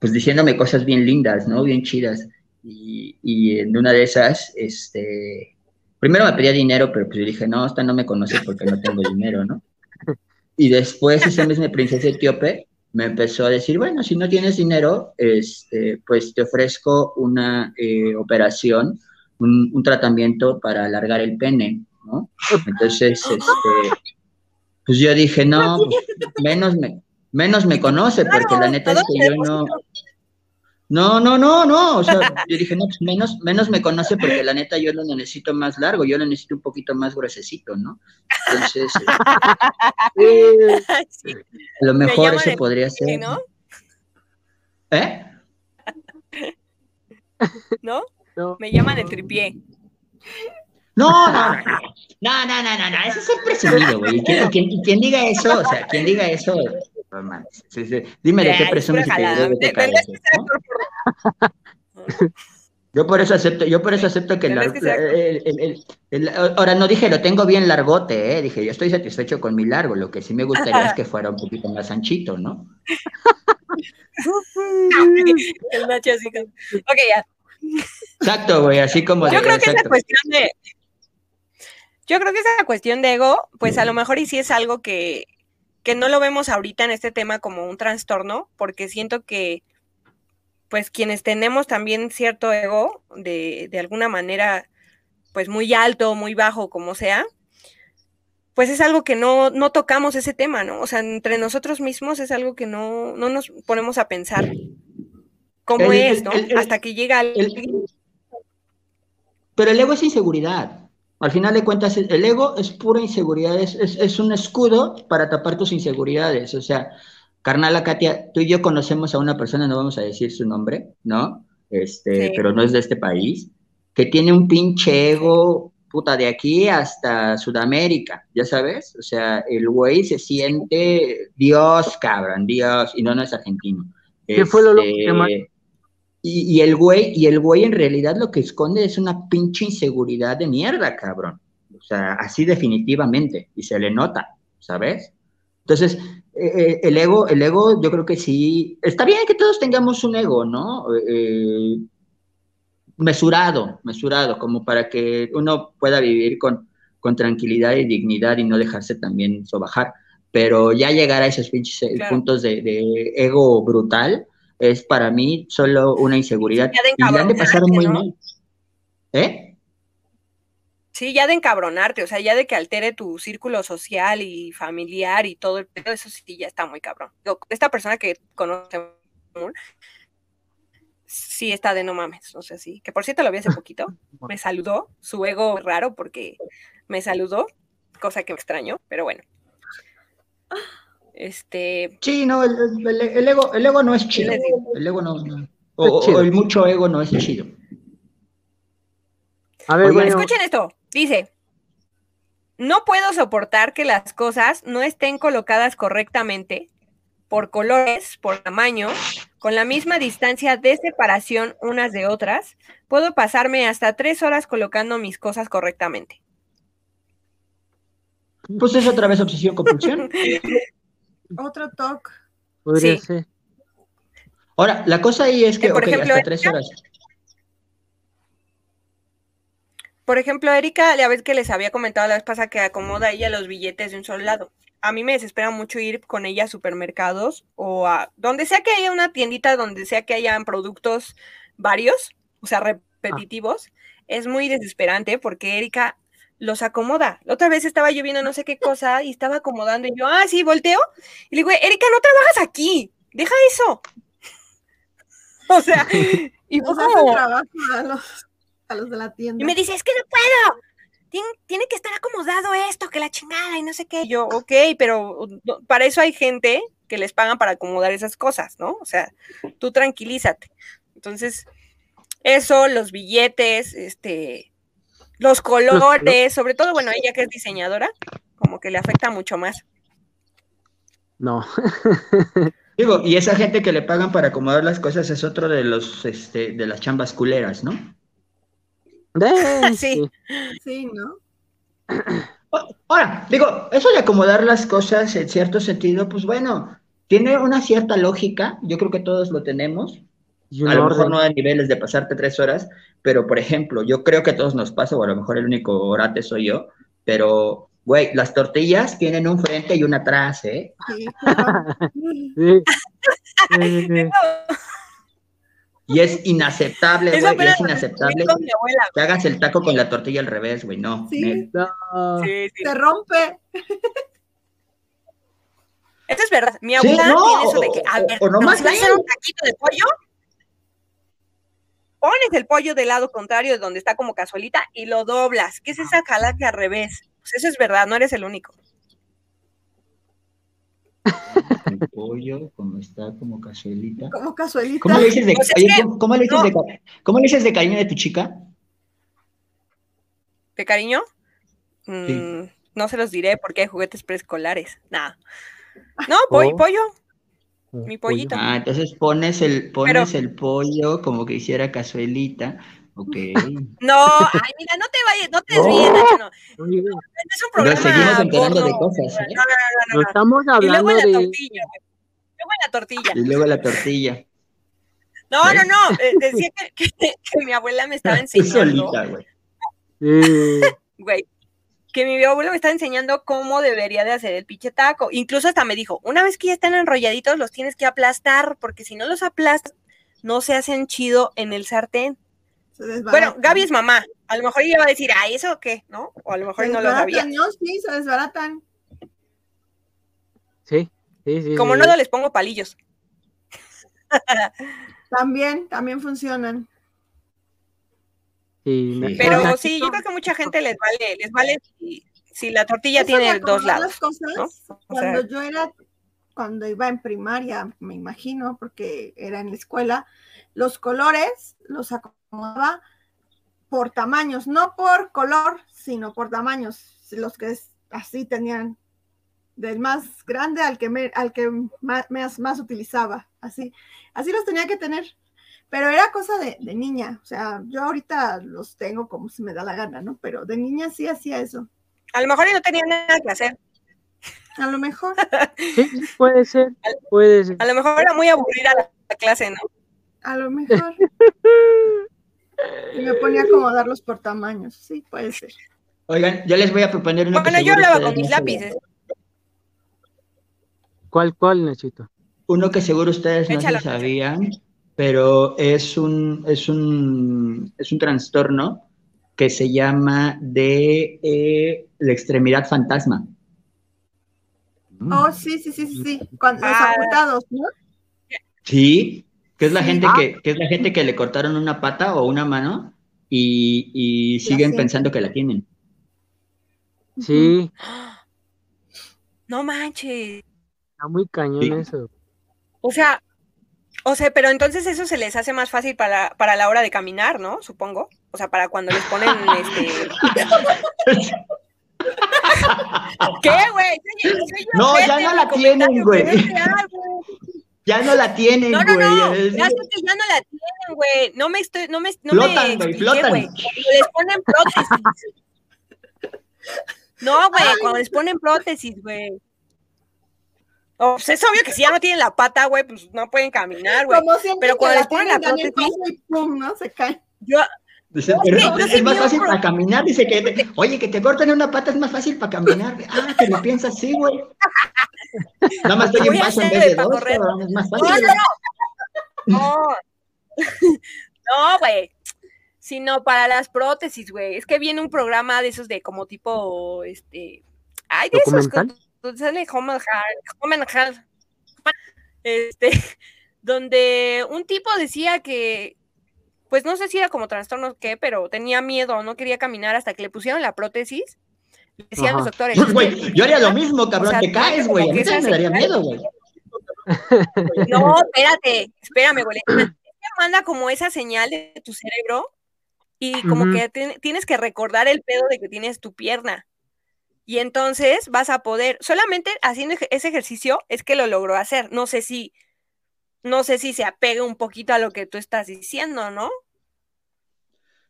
D: pues diciéndome cosas bien lindas, ¿no? Bien chidas. Y, y en una de esas, este, primero me pedía dinero, pero pues yo dije, no, esta no me conoce porque no tengo dinero, ¿no? Y después esa misma princesa etíope me empezó a decir, bueno, si no tienes dinero, este, pues te ofrezco una eh, operación, un, un tratamiento para alargar el pene, ¿no? Entonces, este, pues yo dije, no, pues, menos me, menos me conoce, porque la neta es que yo no... No, no, no, no, o sea, yo dije, no, pues menos, menos me conoce porque la neta yo lo necesito más largo, yo lo necesito un poquito más gruesecito, ¿no? Entonces, eh,
B: Sí,
D: a lo
B: Me
D: mejor eso
B: el
D: podría ser.
B: ¿no?
D: ¿Eh?
B: ¿No?
A: No.
B: Me llaman el tripié.
D: No, no, no, no, no, no, no, no, eso es ser presumido, güey. Y quien, diga eso, o sea, quien diga eso, no. Sí, sí. Dime de qué presumes y te. Yo por eso acepto, yo por eso acepto que, el- el- el- ahora no dije lo tengo bien largote, eh, dije yo estoy satisfecho con mi largo, lo que sí me gustaría es que fuera un poquito más anchito, ¿no?
B: El Nacho así como- Ok, ya.
D: Exacto, güey, así como
B: Yo
D: de-
B: creo que esa cuestión de. Yo creo que esa cuestión de ego, pues a lo mejor y sí es algo que, que no lo vemos ahorita en este tema como un trastorno, porque siento que, pues quienes tenemos también cierto ego, de, de alguna manera, pues muy alto, muy bajo, como sea, pues es algo que no, no tocamos ese tema, ¿no? O sea, entre nosotros mismos es algo que no, no nos ponemos a pensar cómo
D: El-
B: es, ¿no?
D: el- el-
B: Hasta que llega alguien.
D: Pero el ego es inseguridad. Al final de cuentas, el ego es pura inseguridad, es, es, es un escudo para tapar tus inseguridades. O sea, carnala Katia, tú y yo conocemos a una persona, no vamos a decir su nombre, ¿no? Este,
B: Sí.
D: pero no es de este país, que tiene un pinche ego, puta, de aquí hasta Sudamérica, ¿ya sabes? O sea, el güey se siente Dios, cabrón, Dios, y no, no es argentino.
A: ¿Qué fue lo
D: Este,
A: que más-
D: y, y el güey, y el güey en realidad lo que esconde es una pinche inseguridad de mierda, cabrón. O sea, así definitivamente, y se le nota, ¿sabes? Entonces, eh, eh, el ego, el ego, yo creo que sí, está bien que todos tengamos un ego, ¿no? Eh, mesurado, mesurado, como para que uno pueda vivir con, con tranquilidad y dignidad y no dejarse también sobajar. Pero ya llegar a esos pinches eh,
B: Claro.
D: puntos de, de ego brutal es para mí solo una inseguridad. Y han de pasar muy
B: ¿no?
D: mal. ¿Eh?
B: Sí, ya de encabronarte, o sea, ya de que altere tu círculo social y familiar y todo el pedo, eso sí ya está muy cabrón. Yo, esta persona que conoce sí está de no mames, o sea, sí. Que por cierto lo vi hace poquito, me saludó, su ego raro porque me saludó, cosa que me extrañó, pero bueno. Este.
D: Sí, no, el, el- el ego, el ego no es chido. El ego no. no. O,
A: Es chido.
D: o el mucho ego no es chido.
A: A ver,
D: Oigan,
A: bueno,
B: Escuchen esto, dice, no puedo soportar que las cosas no estén colocadas correctamente por colores, por tamaño, con la misma distancia de separación unas de otras. Puedo pasarme hasta tres horas colocando mis cosas correctamente.
D: Pues es otra vez obsesión compulsión.
C: Otro talk.
A: podría
B: sí.
A: ser.
D: Ahora, la cosa ahí es que,
B: Que, por
D: ok,
B: ejemplo,
D: hasta tres horas.
B: Por ejemplo, Erika, la vez que les había comentado la vez pasada que acomoda ella los billetes de un solo lado. A mí me desespera mucho ir con ella a supermercados o a donde sea que haya una tiendita, donde sea que hayan productos varios, o sea, repetitivos. Es muy desesperante porque Erika los acomoda. La otra vez estaba yo viendo no sé qué cosa y estaba acomodando y yo, ah, sí, volteo. Y le digo, Erika, no trabajas aquí, deja eso. o sea, y fue como,
C: trabajo a los de la tienda.
B: y me dice, es que no puedo. Tien- Tiene que estar acomodado esto, que la chingada y no sé qué. Y Yo, ok, pero no, para eso hay gente que les pagan para acomodar esas cosas, ¿no? O sea, tú tranquilízate. Entonces, eso, los billetes, este, los colores, sobre todo, bueno, ella que es diseñadora, como que le afecta mucho más.
A: No.
D: Digo, y esa gente que le pagan para acomodar las cosas es otro de los, este, de las chambas culeras, ¿no?
B: Sí.
C: Sí, ¿no?
D: Ahora, digo, eso de acomodar las cosas en cierto sentido, pues bueno, tiene una cierta lógica, yo creo que todos lo tenemos,
A: Y
D: a lo mejor no a niveles de pasarte tres horas, pero por ejemplo, yo creo que a todos nos pasa, o a lo mejor el único orate soy yo, pero, güey, las tortillas tienen un frente y un atrás, ¿eh?
C: Sí, claro.
A: Sí. Sí, sí, sí.
D: Y es inaceptable, güey, es inaceptable
B: descubrí con mi abuela.
D: que hagas el taco con la tortilla al revés, güey, no.
C: Sí.
A: No.
B: Sí, sí.
C: Se rompe.
B: Eso es verdad. Mi
D: Sí,
B: abuela
D: no,
B: tiene eso de que, a ver,
D: o no,
B: vas a hacer un taquito de pollo, pones el pollo del lado contrario de donde está como cazuelita y lo doblas. ¿Qué es esa calaca al revés? Pues eso es verdad, no eres el único.
D: El pollo, como está, como cazuelita.
C: Como casuelita.
D: ¿Cómo le dices de,
B: Pues es
D: oye,
B: que-
D: ¿cómo- ¿cómo le dices
B: no.
D: de, ¿cómo le dices de cariño de tu chica?
B: ¿De cariño? Mm, No se los diré porque hay juguetes preescolares. Nada. No, po-
A: Oh.
B: pollo. Mi pollito.
D: Ah, entonces pones el, pones el pollo como que hiciera cazuelita. Ok.
B: No, ay, mira, no te vayas, no te
D: No.
B: ríes, Nacho, no. Este es un programa.
D: seguimos enterando de
B: porno.
D: cosas, ¿eh?
B: No, no, no, no,
A: no
B: no.
A: estamos
B: Y luego
A: hablando
B: en la
A: de.
B: tortilla. güey. Luego en la tortilla.
D: Y luego la tortilla.
B: No, no,
D: ¿Ves?
B: no. eh, decía que, que- que mi abuela me estaba
D: Tú
B: enseñando,
D: solita, güey.
B: Güey, que mi abuelo me estaba enseñando cómo debería de hacer el pinche taco. Incluso hasta me dijo, una vez que ya están enrolladitos, los tienes que aplastar, porque si no los aplastas, no se hacen chido en el sartén.
C: Se.
B: Bueno, Gaby es mamá. A lo mejor ella va a decir, ay, ¿eso qué? ¿No? O a lo mejor no lo sabía.
C: ¿no? Sí, se desbaratan.
A: Sí, sí, sí.
B: Como
A: sí.
B: no les pongo palillos.
C: También, también funcionan.
A: Sí, me-
D: Sí.
B: Pero
A: o
B: sí, yo creo que mucha gente les vale, les vale si, si la tortilla
C: Eso de
B: tiene dos lados.
C: las cosas,
B: ¿no? O
C: Cuando
B: sea-
C: yo era, cuando iba en primaria, me imagino, porque era en la escuela, los colores los acomodaba por tamaños, no por color, sino por tamaños. Los que así tenían del más grande al que me, al que más, más, más utilizaba, así, así los tenía que tener. Pero era cosa de, de niña, o sea, yo ahorita los tengo como si me da la gana, ¿no? Pero de niña sí hacía eso.
B: A lo mejor no tenía nada que hacer.
C: A lo mejor.
A: Sí, puede ser, puede ser.
B: A lo mejor era muy aburrida la, la clase, ¿no?
C: A lo mejor. Y me ponía a acomodarlos por tamaños. Sí, puede ser.
D: Oigan, yo les voy a proponer que
B: Bueno, yo hablaba con mis lápices.
A: ¿Cuál, cuál, Nachito?
D: Uno que seguro ustedes no
B: Échalo,
D: se sabían, pero es un, es un, es un trastorno que se llama de eh, la extremidad fantasma.
C: Oh, sí, sí, sí, sí, sí. Cuando, los
B: Ah.
C: amputados, ¿no?
D: Sí, que es la
C: Sí.
D: gente
A: Ah.
D: que, que es la gente que le cortaron una pata o una mano y, y siguen pensando que la tienen.
A: Sí,
B: No manches.
A: está muy cañón
D: Sí.
A: eso.
B: O sea, o sea, pero entonces eso se les hace más fácil para, para la hora de caminar, ¿no? Supongo. O sea, para cuando les ponen este. ¿Qué, güey?
D: No, ya no la tienen, güey.
B: Güey.
D: Ya no la tienen,
B: No, no,
D: güey.
B: no.
D: Es-
B: Ya sé que ya no la tienen, güey. No me estoy, no me, no
D: Flotan,
B: me
D: güey, flotan.
B: güey. Cuando les ponen prótesis. No, güey, cuando les ponen prótesis, güey. Oh, pues es obvio que si ya no tienen la pata, güey, pues no pueden caminar, güey. Pero cuando les ponen la prótesis-
C: y pum, ¿no? Se cae.
B: Yo, No, es
D: es,
B: sí
D: más
B: un
D: fácil para caminar, dice que, te- oye, que te corten una pata es más fácil para caminar. Ah, que lo piensas así, güey. Nada más en
B: a
D: paso en vez de
B: para
D: dos, es más
B: no,
D: fácil.
B: no, no. No, no, güey. Sino para las prótesis, güey. Es que viene un programa de esos de como tipo, este, ay, de esos sale Home and Heart, Home and Heart. este, donde un tipo decía que, pues no sé si era como trastorno o qué, pero tenía miedo, no quería caminar hasta que le pusieron la prótesis. Decían los doctores. "Es que
D: Güey, yo haría lo mismo, cabrón,
B: O sea,
D: te caes, güey. A
B: que
D: mí también
B: esa
D: me daría miedo, güey.
B: No, espérate, espérame, güey. Que manda como esa señal de tu cerebro y como que tien- tienes que recordar el pedo de que tienes tu pierna. Y entonces vas a poder, solamente haciendo ese ejercicio es que lo logró hacer. No sé si, no sé si se apega un poquito a lo que tú estás diciendo, ¿no?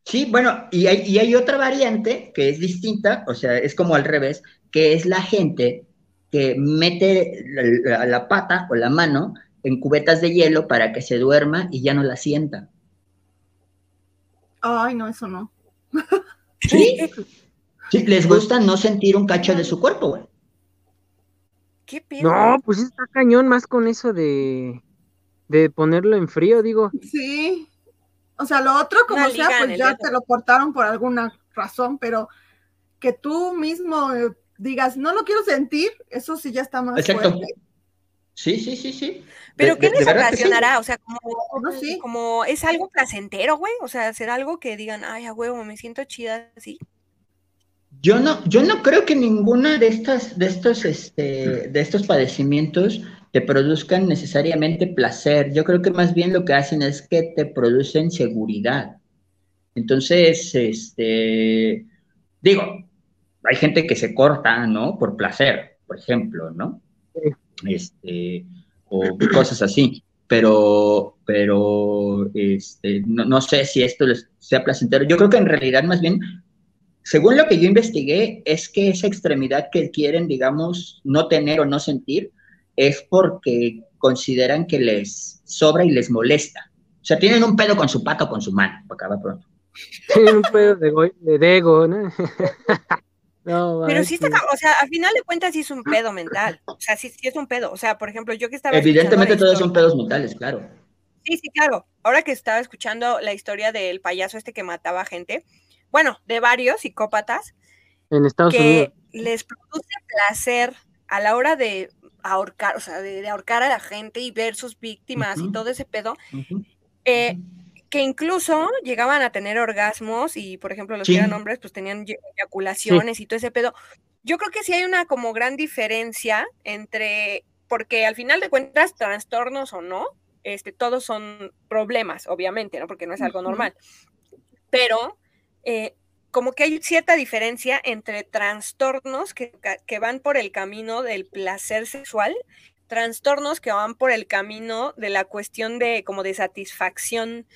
D: Sí, bueno, y hay, y hay otra variante que es distinta, o sea, es como al revés, que es la gente que mete la, la- la pata o la mano en cubetas de hielo para que se duerma y ya no la sienta.
C: Ay, no, eso no.
D: Sí, sí, les gusta no sentir un cacho de su cuerpo, güey.
B: ¿Qué pedo?
A: No, pues está cañón más con eso de, de ponerlo en frío, digo.
C: Sí. O sea, lo otro, como sea, pues ya te lo cortaron por alguna razón, pero que tú mismo eh, digas, no lo quiero sentir, eso sí ya está más
D: Exacto.
C: fuerte.
D: Sí, sí, sí, sí.
B: Pero
D: De-
B: ¿qué
D: de- de
B: les
D: sí.
B: ocasionará? O sea, como,
C: No, sí.
B: como es algo placentero, güey. O sea, será algo que digan, ay, a huevo, me siento chida así.
D: Yo no, yo no creo que ninguna de estas, de estos, este, de estos padecimientos te produzcan necesariamente placer. Yo creo que más bien lo que hacen es que te producen seguridad. Entonces, este, digo, hay gente que se corta, ¿no? Por placer, por ejemplo, ¿no? Este, o cosas así. Pero, pero, este, no, no sé si esto les sea placentero. Yo creo que en realidad más bien según lo que yo investigué, es que esa extremidad que quieren, digamos, no tener o no sentir, es porque consideran que les sobra y les molesta. O sea, tienen un pedo con su pata o con su mano, para acabar pronto.
A: Tiene un pedo de, de Dego, ¿no? no
B: Pero sí está, o sea, al final de cuentas sí es un pedo mental. O sea, sí, sí es un pedo. O sea, por ejemplo, yo que estaba
D: Evidentemente todos son pedos mentales, claro.
B: Sí, sí, claro. Ahora que estaba escuchando la historia del payaso este que mataba gente, bueno, de varios psicópatas,
A: En Estados
B: que
A: Unidos.
B: les produce placer a la hora de ahorcar, o sea, de, de ahorcar a la gente y ver sus víctimas y
D: Ujú.
B: todo ese pedo,
D: Ujú.
B: eh, que incluso llegaban a tener orgasmos y, por ejemplo, los
D: Sí.
B: que eran hombres, pues tenían eyaculaciones y todo ese pedo. Yo creo que sí hay una como gran diferencia entre, porque al final de cuentas, trastornos o no, este, todos son problemas, obviamente, ¿no? Porque no es algo normal. Pero eh, como que hay cierta diferencia entre trastornos que, que van por el camino del placer sexual, trastornos que van por el camino de la cuestión de como de satisfacción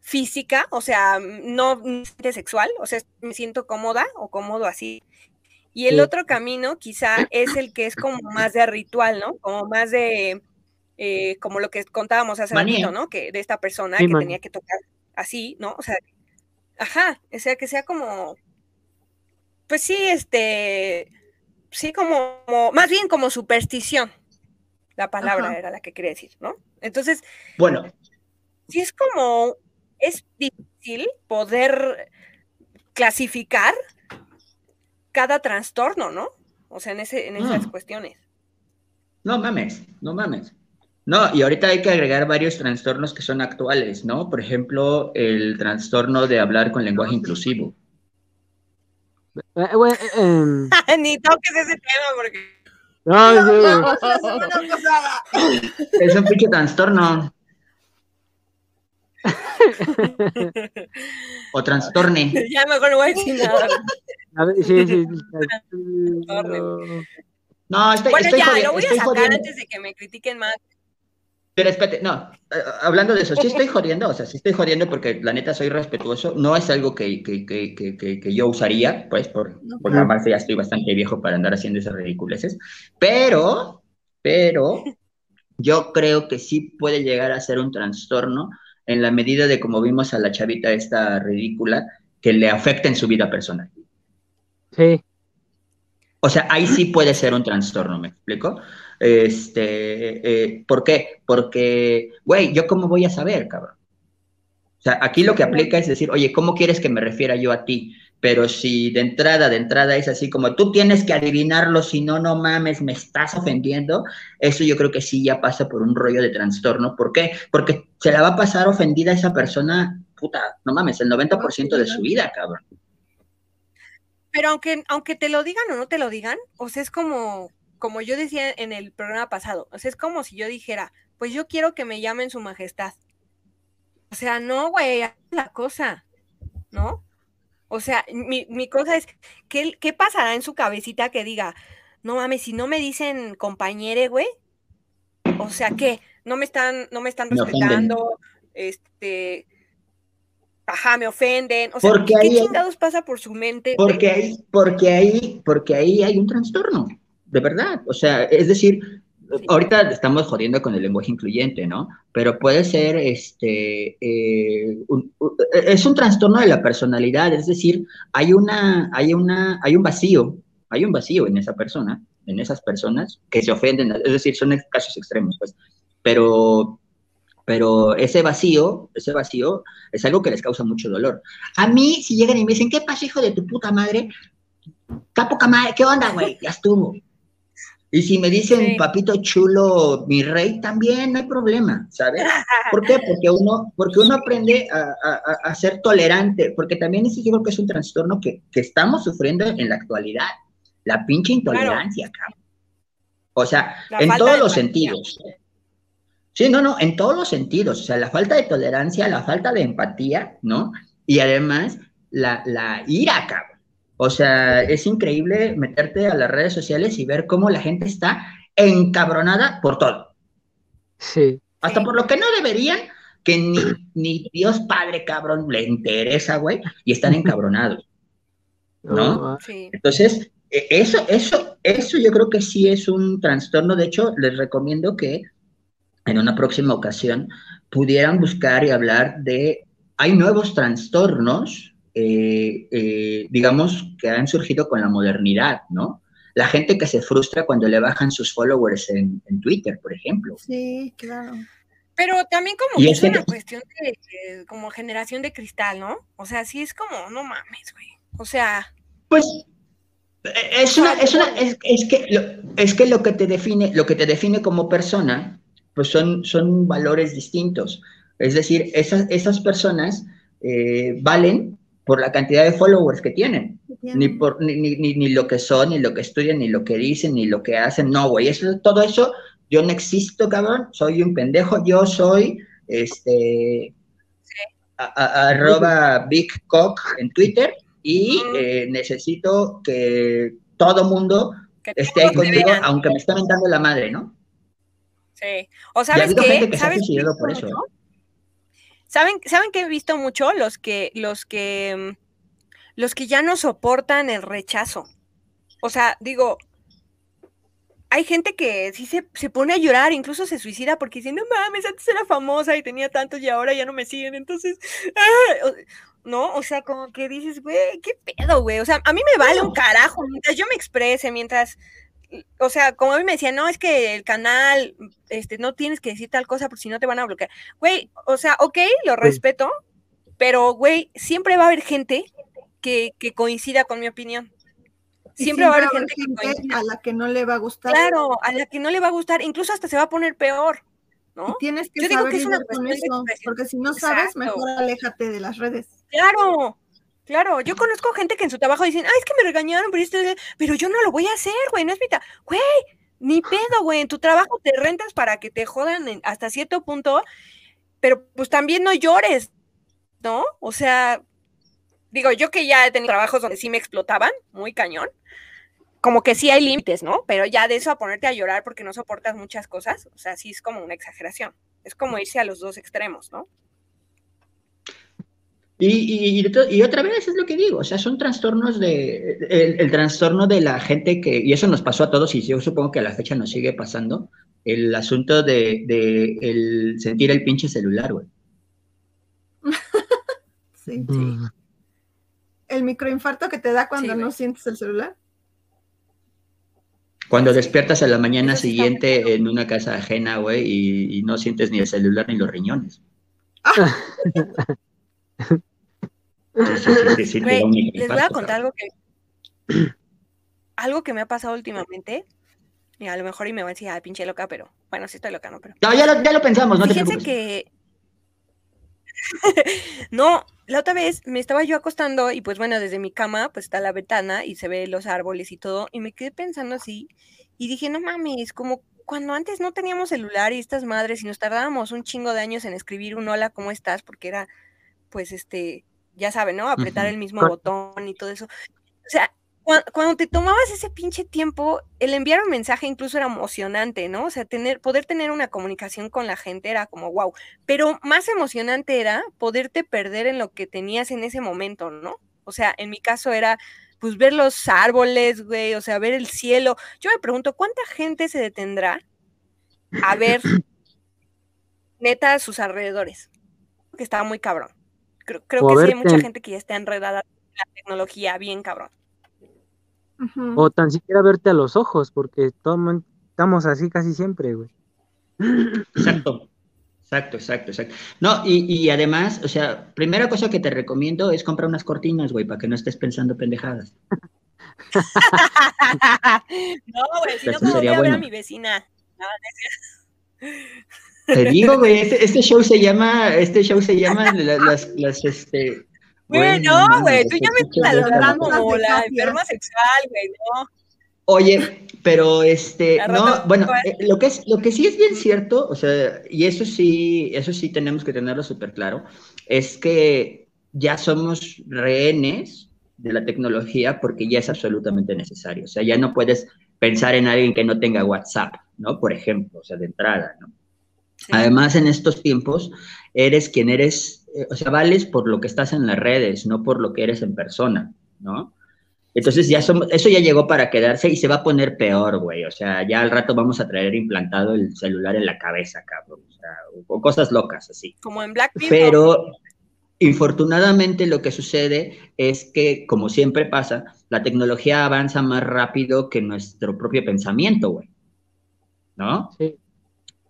B: física, o sea, mm, no necesariamente sexual, o sea, me siento cómoda o cómodo así. Y el
A: Sí.
B: otro camino quizá es el que es como más de ritual, ¿no? Como más de, eh, como lo que contábamos hace
D: Manía.
B: ratito, ¿no? Que de esta persona
A: Sí,
B: que
A: man.
B: tenía que tocar así, ¿no? O sea, ajá, o sea, que sea como, pues sí, este, sí, como, como- más bien como superstición, la palabra
C: Ajá.
B: era la que quería decir, ¿no? Entonces,
D: Bueno,
B: sí es como, es difícil poder clasificar cada trastorno, ¿no? O sea, en, ese, en esas
D: Mm.
B: cuestiones.
D: No mames, no mames. No, y ahorita hay que agregar varios trastornos que son actuales, ¿no? Por ejemplo, el trastorno de hablar con lenguaje inclusivo.
A: Eh, eh, em,
B: Ni toques ese tema porque
A: no,
C: semana pasada.
D: Es un pinche trastorno. O trastorne.
B: ya mejor no voy a decir nada.
A: A ver, sí, sí.
D: No, estoy,
B: Bueno,
D: estoy
B: ya, lo voy a sacar
D: jodiendo.
B: antes de que me critiquen más.
D: Pero espérate, no, hablando de eso, sí estoy jodiendo, o sea, sí estoy jodiendo porque la neta soy respetuoso, no es algo que, que, que, que, que- que yo usaría, pues, por, porque
A: claro.
D: además ya estoy bastante viejo para andar haciendo esas ridiculeces, pero, pero, yo creo que sí puede llegar a ser un trastorno en la medida de como vimos a la chavita esta ridícula, que le afecta en su vida personal.
A: Sí,
D: O sea, ahí sí puede ser un trastorno, ¿me explico? Este, eh, ¿por qué? Porque, güey, ¿yo cómo voy a saber, cabrón? O sea, aquí lo que aplica es decir, oye, ¿cómo quieres que me refiera yo a ti? Pero si de entrada, de entrada es así como tú tienes que adivinarlo, si no, no mames, me estás ofendiendo, eso yo creo que sí ya pasa por un rollo de trastorno. ¿Por qué? Porque se la va a pasar ofendida a esa persona, puta, no mames, el 90% de su vida, cabrón.
B: Pero aunque, aunque te lo digan o no te lo digan, o sea, es como, como yo decía en el programa pasado, o sea, es como si yo dijera, pues yo quiero que me llamen su majestad. O sea, no, güey, la cosa, ¿no? O sea, mi, mi cosa es, ¿qué, ¿qué pasará en su cabecita que diga, no mames, si no me dicen compañere, güey? O sea, ¿qué? No me están, no me están
D: Me ofenden.
B: respetando, este, ajá, me ofenden. O sea,
D: Porque
B: ¿qué
D: ahí-
B: chingados pasa por su mente?
D: Porque ahí, porque ahí, porque ahí hay un trastorno, de verdad. O sea, es decir,
B: Sí.
D: ahorita estamos jodiendo con el lenguaje incluyente, ¿no? Pero puede ser, este, eh, un- un- es un trastorno de la personalidad, es decir, hay una, hay una, hay un vacío, hay un vacío en esa persona, en esas personas que se ofenden, es decir, son casos extremos, pues, pero, pero ese vacío, ese vacío es algo que les causa mucho dolor. A mí, si llegan y me dicen, ¿qué pasa, hijo de tu puta madre? Poca madre, ¿qué onda, güey? Ya estuvo. Y si me dicen,
B: Sí.
D: papito chulo, mi rey, también no hay problema, ¿sabes? ¿Por qué? Porque uno, porque uno aprende a, a- a- a ser tolerante, porque también ese yo creo que es un trastorno que, que estamos sufriendo en la actualidad, la pinche intolerancia, cabrón. O sea,
B: La
D: en todos los sentidos. Sí, no, no, en todos los sentidos. O sea, la falta de tolerancia, la falta de empatía, ¿no? Y además, la, la ira, cabrón. O sea, es increíble meterte a las redes sociales y ver cómo la gente está encabronada por todo.
A: sí.
D: Hasta por lo que no deberían, que ni, ni Dios Padre, cabrón, le interesa, güey, y están encabronados. ¿No?
B: Sí.
D: Entonces, e- eso, eso, eso yo creo que sí es un trastorno. De hecho, les recomiendo que en una próxima ocasión pudieran buscar y hablar de, hay nuevos trastornos, eh, eh, digamos, que han surgido con la modernidad, ¿no? La gente que se frustra cuando le bajan sus followers en, en Twitter, por ejemplo.
C: Sí, claro.
B: Pero también como que
D: es que-
B: una cuestión de, de como generación de cristal, ¿no? O sea, sí es como, no mames, güey. O sea,
D: Pues eh, es una, es una, es, es que lo, es que lo que te define, lo que te define como persona, pues son, son valores distintos. Es decir, esas, esas personas eh, valen por la cantidad de followers que tienen,
C: ¿qué
D: ni por ni, ni, ni- ni lo que son, ni lo que estudian, ni lo que dicen, ni lo que hacen. No, güey, eso, todo eso, yo no existo, cabrón, soy un pendejo, yo soy este a- a- arroba Big Cock en Twitter y eh, necesito que todo mundo
B: que
D: esté ahí conmigo, aunque me está mentando la madre, ¿no?
B: Sí. O sabes
D: gente que.
B: ¿Saben, ¿Saben que he visto mucho? Los que, los que, los que ya no soportan el rechazo. O sea, digo, hay gente que sí se, se pone a llorar, incluso se suicida porque dice, no mames, antes era famosa y tenía tantos y ahora ya no me siguen, entonces, ah", ¿no? O sea, como que dices, güey, ¿qué pedo, güey? O sea, a mí me vale un carajo mientras yo me exprese, mientras, o sea, como a mí me decían, no, es que el canal, este, no tienes que decir tal cosa porque si no te van a bloquear. Güey, o sea, ok, lo respeto, pero, güey, siempre va a haber gente que, que coincida con mi opinión. Siempre va a haber gente, que coincida.
C: a la que no le va a gustar.
B: Claro, a la que no le va a gustar, incluso hasta se va a poner peor, ¿no?
C: Y tienes que
B: Yo digo que es una
C: con eso, porque si no sabes,
B: Exacto.
C: mejor aléjate de las redes.
B: Claro, claro. Yo conozco gente que en su trabajo dicen, ay, es que me regañaron, pero, yo no lo voy a hacer, güey, no es mi ta-". Güey, ni pedo, güey. En tu trabajo te rentas para que te jodan hasta cierto punto, pero pues también no llores, ¿no? O sea, digo, yo que ya he tenido trabajos donde sí me explotaban, muy cañón. Como que sí hay límites, ¿no? Pero ya de eso a ponerte a llorar porque no soportas muchas cosas, o sea, sí es como una exageración. Es como irse a los dos extremos, ¿no?
D: Y, y, y otra vez es lo que digo, o sea, son trastornos de, el, el trastorno de la gente que, y eso nos pasó a todos y yo supongo que a la fecha nos sigue pasando, el asunto de, de el sentir el pinche celular, güey.
C: Sí.
A: Mm.
C: El microinfarto que te da cuando
B: Sí,
C: no sientes el celular.
D: Cuando
B: Sí.
D: despiertas a la mañana
B: sí
D: siguiente en una casa ajena, güey, y, y no sientes ni el celular ni los riñones. Sí, sí,
B: Güey, les voy a contar algo que algo que me ha pasado últimamente. Mira, a lo mejor y me van a decir, ah, pinche loca, pero bueno, sí estoy loca, ¿no? Pero
D: No, ya lo, ya lo pensamos, no
B: fíjense que no, la otra vez me estaba yo acostando y pues bueno, desde mi cama pues está la ventana y se ve los árboles y todo y me quedé pensando así y dije, no mames, como cuando antes no teníamos celular y estas madres y nos tardábamos un chingo de años en escribir un hola, ¿cómo estás? Porque era pues este, ya saben, ¿no? Apretar el mismo botón y todo eso. O sea, cua- cuando te tomabas ese pinche tiempo, el enviar un mensaje incluso era emocionante, ¿no? O sea, tener, poder tener una comunicación con la gente era como wow. Pero más emocionante era poderte perder en lo que tenías en ese momento, ¿no? O sea, en mi caso era pues ver los árboles, güey, o sea, ver el cielo. Yo me pregunto, ¿cuánta gente se detendrá a ver neta a sus alrededores? Que estaba muy cabrón. Creo, que sí hay mucha
A: en-
B: gente que ya está enredada en la tecnología, bien cabrón.
A: O tan siquiera verte a los ojos, porque todo el mundo- estamos así casi siempre, güey.
D: Exacto. Exacto, exacto, exacto. No, y, y además, o sea, primera cosa que te recomiendo es comprar unas cortinas, güey, para que no estés pensando pendejadas.
B: no, güey, si no, ¿cómo voy
D: sería
B: a ver a
D: bueno.
B: mi vecina? No, no
D: Te digo, güey, este, este show se llama, este show se llama la- las, las, este...
B: Güey, no, güey, tú ya me estás hablando como la enferma sexual, güey, no.
D: Oye, pero este, no, bueno, eh, lo que es, lo que sí es bien cierto, o sea, y eso sí, eso sí tenemos que tenerlo súper claro, es que ya somos rehenes de la tecnología porque ya es absolutamente necesario. O sea, ya no puedes pensar en alguien que no tenga WhatsApp, ¿no? Por ejemplo, o sea, de entrada, ¿no?
B: Sí.
D: Además, en estos tiempos, eres quien eres, eh, o sea, vales por lo que estás en las redes, no por lo que eres en persona, ¿no? Entonces ya somos, eso ya llegó para quedarse y se va a poner peor, güey. O sea, ya al rato vamos a traer implantado el celular en la cabeza, cabrón. O sea, o cosas locas así.
B: Como en Black Mirror.
D: Pero infortunadamente lo que sucede es que, como siempre pasa, la tecnología avanza más rápido que nuestro propio pensamiento, güey. ¿No?
A: Sí.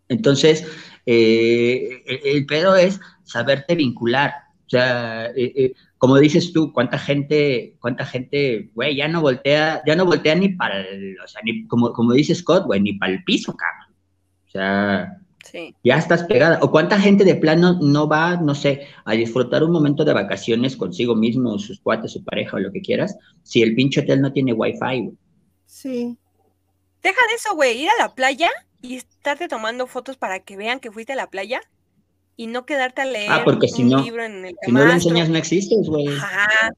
D: Entonces, eh, el, el pedo es saberte vincular. O sea, eh, eh, como dices tú, cuánta gente, cuánta gente, güey, ya no voltea, ya no voltea ni para el, o sea, ni, como, como dice Scott, güey, ni para el piso, cabrón. O sea,
B: Sí.
D: ya estás pegada. O cuánta gente de plano no va, no sé, a disfrutar un momento de vacaciones consigo mismo, sus cuates, su pareja o lo que quieras, si el pinche hotel no tiene wifi, güey.
C: Sí.
B: Deja de eso, güey, ir a la playa y estarte tomando fotos para que vean que fuiste a la playa y no quedarte a leer
D: Ah, porque si
B: un
D: no-
B: libro en el
D: Si no lo enseñas, no existes, güey.
B: Ajá.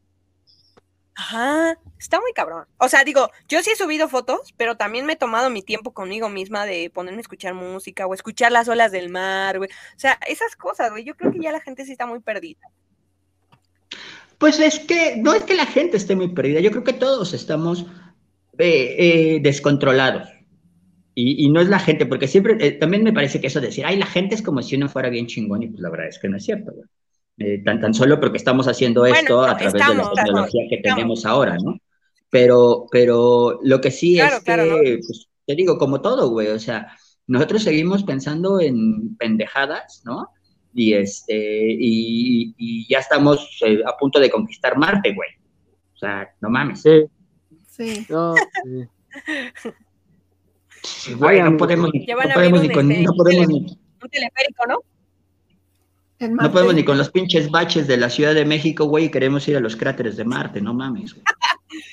B: Ajá. Está muy cabrón. O sea, digo, yo sí he subido fotos, pero también me he tomado mi tiempo conmigo misma de ponerme a escuchar música o escuchar las olas del mar, güey. O sea, esas cosas, güey. Yo creo que ya la gente sí está muy perdida.
D: Pues es que no es que la gente esté muy perdida, yo creo que todos estamos eh, eh, descontrolados. Y, y no es la gente, porque siempre, eh, también me parece que eso de decir, ay, la gente es como si uno fuera bien chingón, y pues la verdad es que no es cierto, güey. Eh, tan, tan solo porque estamos haciendo
B: Bueno,
D: esto a través de la
B: estamos,
D: tecnología que
B: estamos.
D: tenemos ahora, ¿no? Pero, pero lo que sí
B: Claro,
D: es
B: claro, ¿no?
D: que, pues, te digo, como todo, güey, o sea, nosotros seguimos pensando en pendejadas, ¿no? Y, este, y, y ya estamos eh, a punto de conquistar Marte, güey. sea, no mames.
A: Sí.
C: Sí.
A: No, sí.
D: Güey, no podemos, no ni con,
B: este,
D: no podemos
B: un
D: ni,
B: Un teleférico, ¿no?
D: No podemos ni con los pinches baches de la Ciudad de México, güey, y queremos ir a los cráteres de Marte, no mames. güey.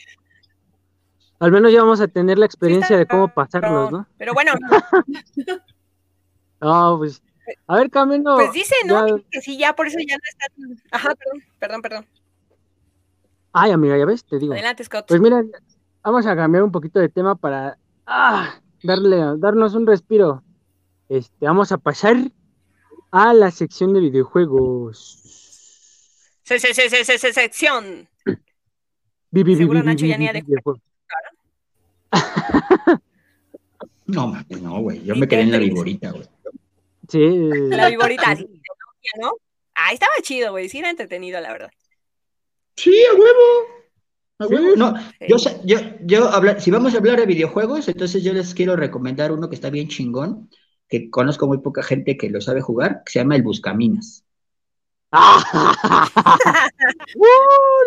A: Al menos ya vamos a tener la experiencia
B: Sí
A: de cómo pasarlos, ¿no?
B: pero bueno,
A: No, pues. A ver, cambiando.
B: pues dice, ¿no?
A: ya-
B: Que sí, ya por eso ya no está. Ajá, perdón, perdón, perdón.
A: Ay, amiga, ya ves, te digo.
B: Adelante, Scott.
A: Pues mira, vamos a cambiar un poquito de tema para ah, darle, darnos un respiro. Este, vamos a pasar a la sección de videojuegos.
B: Se, se, se, se, se, se- sección.
A: Vi- vi-
B: Seguro
A: vi-
B: Nacho
A: vi-
B: ya ni
A: vi-
B: ha de-.
D: No mames, no, güey. Yo me quedé en la viborita, güey.
A: Sí.
B: La viborita Nokia, ¿no? Ah, estaba chido, güey. Sí, era entretenido, la verdad.
D: Sí, a huevo. No, yo, sé- yo, yo habla- si vamos a hablar de videojuegos, entonces yo les quiero recomendar uno que está bien chingón, que conozco muy poca gente que lo sabe jugar, que se llama el Buscaminas.
A: Uh,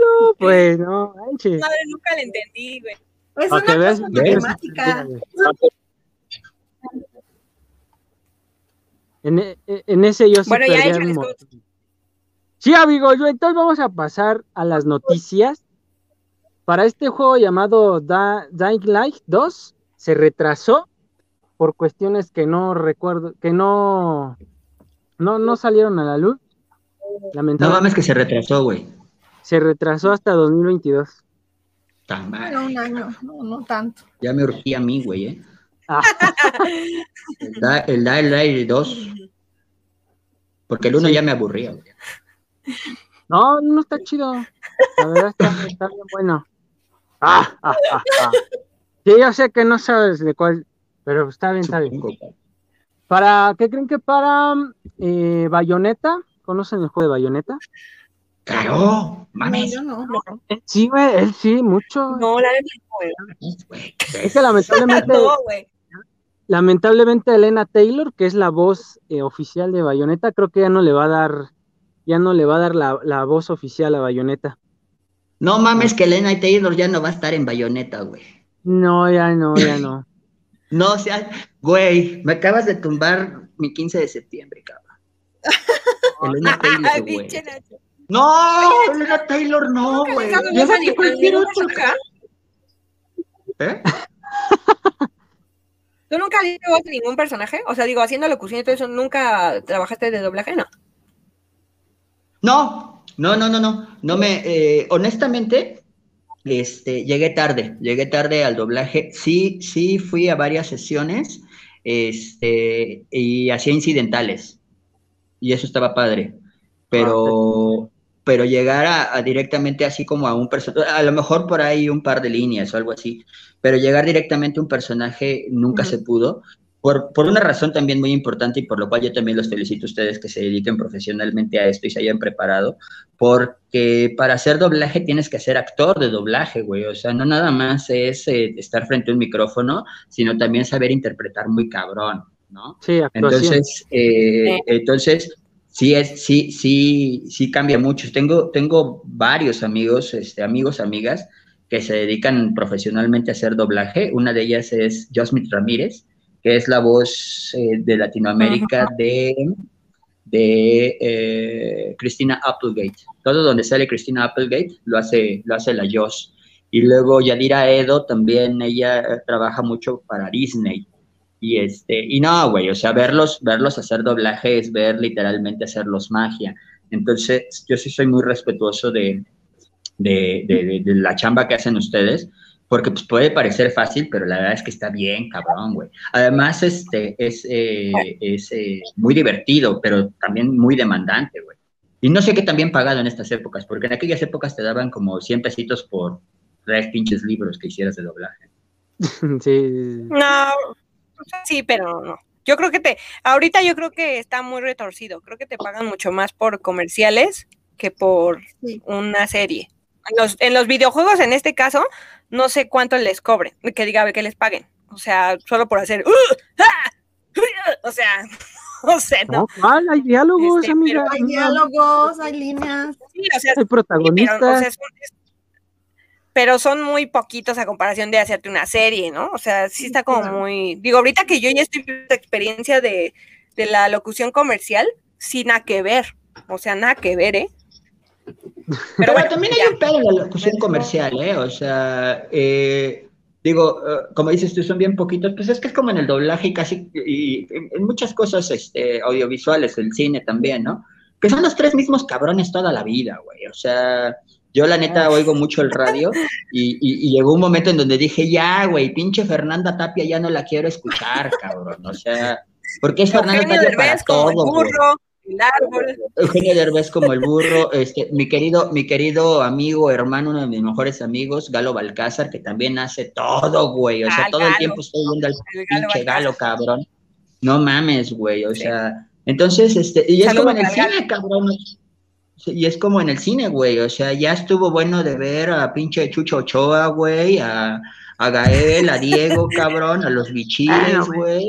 A: no, pues no, manches.
B: Madre, nunca le entendí, güey.
C: Es una
A: veas,
C: cosa
D: ¿ves?
C: matemática.
A: En, e- en ese yo sí
B: Bueno, ya
A: un
B: Scott.
A: montón. Sí, amigo, yo entonces vamos a pasar a las noticias. Para este juego llamado Da- Dying Light 2 se retrasó por cuestiones que no recuerdo, que no, no, no salieron a la luz.
D: No
A: Lamentablemente
D: mames que se retrasó, güey.
A: se retrasó hasta 2022.
D: Tan mal.
C: Bueno, un año, no, no tanto.
D: Ya me urgía a mí, güey, ¿eh?
A: Ah,
D: El, da, el Dying Light 2. Porque el 1
A: Sí.
D: ya me aburría, güey.
A: no, no está chido. La verdad está, está bien bueno. Ah, ah, ah, ah. Sí, yo sé que no sabes de cuál, pero está bien, está bien. Para, ¿qué creen que para eh, Bayonetta? ¿Conocen el juego de Bayonetta?
D: Claro,
C: No,
D: mames.
C: yo no.
B: No,
A: Sí, güey, él sí, mucho.
B: no, la neta, güey.
D: güey.
A: Es que lamentablemente,
B: No, güey.
A: lamentablemente Elena Taylor, que es la voz eh, oficial de Bayonetta, creo que ya no le va a dar, ya no le va a dar la, la voz oficial a Bayonetta.
D: No mames que Elena Taylor ya no va a estar en Bayonetta, güey.
A: No, ya no, ya no.
D: No, o sea, güey, me acabas de tumbar mi 15 de septiembre, cabrón. Elena Taylor, güey. No, Elena Taylor no, güey. cualquier otro. ¿Eh?
B: ¿Tú nunca has visto voz de ningún personaje? O sea, digo, haciendo locución y todo eso, ¿nunca trabajaste de doblaje? No.
D: No, no, no, no, no. No me, eh, honestamente, este, llegué tarde, llegué tarde al doblaje. Sí, sí fui a varias sesiones, este, y hacía incidentales. Y eso estaba padre. Pero, pero llegar a, a directamente así como a un personaje, a lo mejor por ahí un par de líneas o algo así, pero llegar directamente a un personaje nunca se pudo. Por, por una razón también muy importante y por lo cual yo también los felicito a ustedes que se dediquen profesionalmente a esto y se hayan preparado, porque para hacer doblaje tienes que ser actor de doblaje, güey, o sea, no nada más es eh, estar frente a un micrófono, sino también saber interpretar muy cabrón, ¿no?
A: Sí, actuación.
D: Entonces, eh, entonces sí es, sí, sí, sí cambia mucho. Tengo, tengo varios amigos, este, amigos, amigas que se dedican profesionalmente a hacer doblaje. Una de ellas es Josmith Ramírez, que es la voz eh, de Latinoamérica de, de eh, Christina Applegate. Todo donde sale Christina Applegate lo hace, lo hace la Joss. Y luego Yadira Edo también, ella eh, trabaja mucho para Disney. Y este, y no, güey, o sea, verlos, verlos hacer doblaje es ver literalmente hacerlos magia. Entonces, yo sí soy muy respetuoso de, de- de la chamba que hacen ustedes, porque pues puede parecer fácil, pero la verdad es que está bien, cabrón, güey. Además, este, es, eh, es eh, muy divertido, pero también muy demandante, güey. Y no sé qué también pagado en estas épocas, porque en aquellas épocas te daban como 100 pesitos por tres pinches libros que hicieras de doblaje.
A: sí.
B: No, sí, pero no. Yo creo que te, ahorita yo creo que está muy retorcido. Creo que te pagan mucho más por comerciales que por
C: Sí.
B: una serie. En los, en los videojuegos, en este caso, no sé cuánto les cobren, que diga que les paguen. O sea, solo por hacer. ¡uh! ¡ah! ¡uh! O sea, no sé, no.
A: No. Hay diálogos,
B: Este,
A: amiga.
C: Hay
A: no,
C: diálogos, hay líneas.
B: Sí, o sea,
A: Hay
B: sí, pero, o
A: protagonistas.
B: sea, es un- es- pero son muy poquitos a comparación de hacerte una serie, ¿no? O sea, sí está como muy, digo, ahorita que yo ya estoy en la experiencia de, de la locución comercial, sin nada que ver, o sea, nada que ver, ¿eh?
D: Pero, bueno, también hay un pedo en la locución comercial, ¿eh? O sea, eh, digo, eh, como dices tú, son bien poquitos, pues es que es como en el doblaje y casi, y en muchas cosas este, audiovisuales, el cine también, ¿no? Que son los tres mismos cabrones toda la vida, güey. O sea, yo la neta oigo mucho el radio y, y, llegó un momento en donde dije, ya, güey, pinche Fernanda Tapia ya no la quiero escuchar, cabrón. O sea, porque es Fernanda Tapia para todo, el árbol. Eugenio Derbez como el burro, este, mi querido, mi querido amigo, hermano, uno de mis mejores amigos, Galo Balcázar, que también hace todo, güey. O sea, todo el tiempo estoy viendo al pinche Galo, cabrón. No mames, güey. O sea, entonces, este, y es como en el cine, cabrón. Y es como en el cine, güey. O sea, ya estuvo bueno de ver a pinche Chucho Ochoa, güey, a, a Gael, a Diego, cabrón, a los bichiles, güey.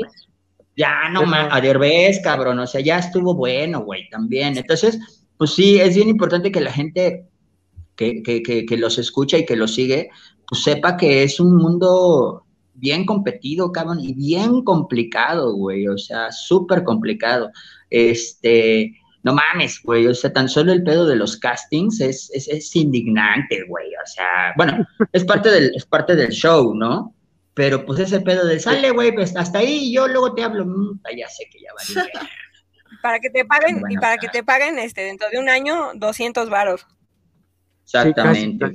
D: Ya no más, a Derbez, cabrón, o sea, ya estuvo bueno, güey, también. Entonces, pues sí, es bien importante que la gente que, que, que, que los escucha y que los sigue, pues sepa que es un mundo bien competido, cabrón, y bien complicado, güey, o sea, súper complicado. Este, no mames, güey, o sea, tan solo el pedo de los castings es, es, es indignante, güey, o sea, bueno, es parte del, es parte del show, ¿no? Pero pues ese pedo de sale, güey, pues hasta ahí yo luego te hablo, ya sé que ya va
B: Para que te paguen, y para que te paguen este, dentro de un año, 200 varos.
D: Exactamente.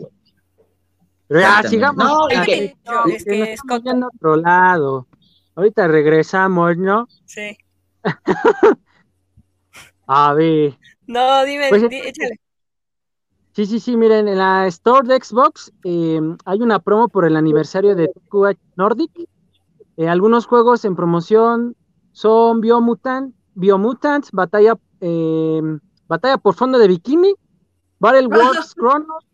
A: Pero ya, sigamos. No, es que, es que es otro lado. Ahorita regresamos, ¿no?
B: Sí.
A: A ver.
B: No, dime, pues, échale.
A: Sí, sí, sí, miren, en la Store de Xbox eh, hay una promo por el aniversario de QH Nordic. Eh, algunos juegos en promoción son Biomutant, Biomutant, Batalla, eh, Batalla por Fondo de Bikini, Battle Wars Chronos,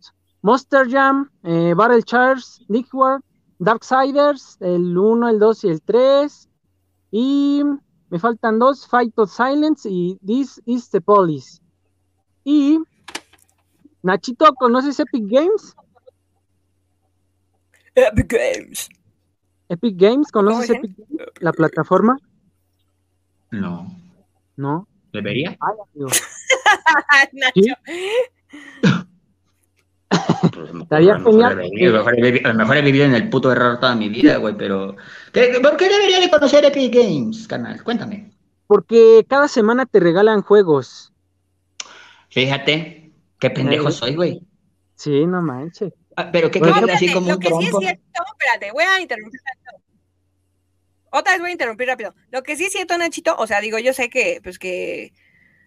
A: Monster Jam, Battle Charge, Dark Darksiders, el 1, el 2 y el 3. Y me faltan dos, Fight of Silence y This is the Police. Y Nachito, ¿conoces Epic Games?
B: Epic Games.
A: Epic Games, ¿conoces Epic Games? La plataforma.
D: No.
A: ¿No?
D: ¿Debería? Ay.
B: Nacho.
D: Estaría genial. A lo, mejor he vivido en el puto error toda mi vida, güey, pero. ¿Por qué debería de conocer Epic Games, canal? Cuéntame.
A: Porque cada semana te regalan juegos.
D: Fíjate, Qué pendejo soy, güey.
A: Sí, no manches.
D: Ah, pero qué bueno, así como lo un que sí es
B: cierto, espérate, voy a interrumpir Otra vez voy a interrumpir rápido. Lo que sí es cierto, Nachito, o sea, digo, yo sé que, pues que,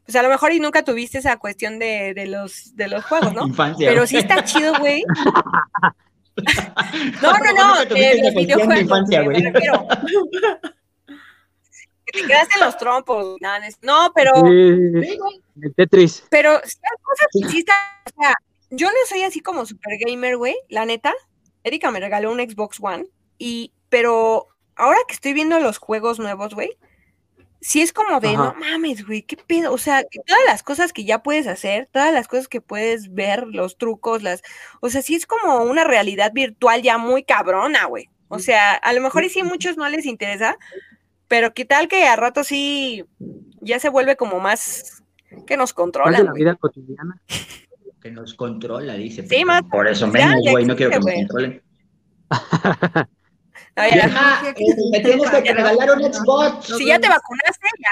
B: pues a lo mejor y nunca tuviste esa cuestión de, de los, de los juegos, ¿no?
D: Infancia.
B: Pero sí está chido, güey. no, no, no, de los videojuegos. Infancia, güey. Me refiero. Te quedaste en los trompos. No, pero.
A: Tetris.
B: Pero si hay cosas que sí están. O sea, yo no soy así como super gamer, güey. La neta. Erika me regaló un Xbox One. Y, pero ahora que estoy viendo los juegos nuevos, güey. Sí es como de, no mames, güey, qué pedo. O sea, todas las cosas que ya puedes hacer, todas las cosas que puedes ver, los trucos, las. O sea, sí es como una realidad virtual ya muy cabrona, güey. O sea, a lo mejor y sí a muchos no les interesa, pero qué tal que a rato sí ya se vuelve como más que nos controla.
A: la vida cotidiana.
D: Que nos controla, dice.
B: Sí, más.
D: Por eso menos, güey, no quiero que nos controlen. ya, me tienes que regalar un Xbox.
B: Si ya te vacunaste, ya.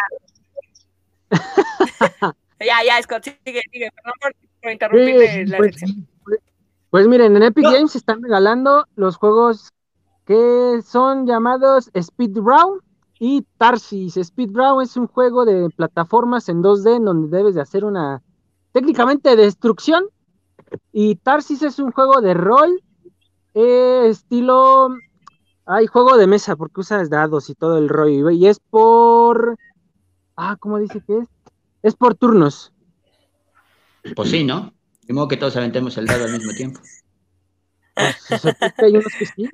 B: ya, ya, Scott, sigue, sigue. Perdón por, interrumpirle la pues,
A: pues, pues, miren, en Epic Games están regalando los juegos que son llamados Speed Round y Tarsis. Speed Brown es un juego de plataformas en 2D en donde debes de hacer una técnicamente destrucción. Y Tarsis es un juego de rol eh, estilo... Hay juego de mesa porque usas dados y todo el rollo. Y es por... Ah, ¿cómo dice que es? Es por turnos.
D: Pues sí, ¿no? De modo que todos aventemos el dado al mismo tiempo.
A: Pues, hay unos que sí.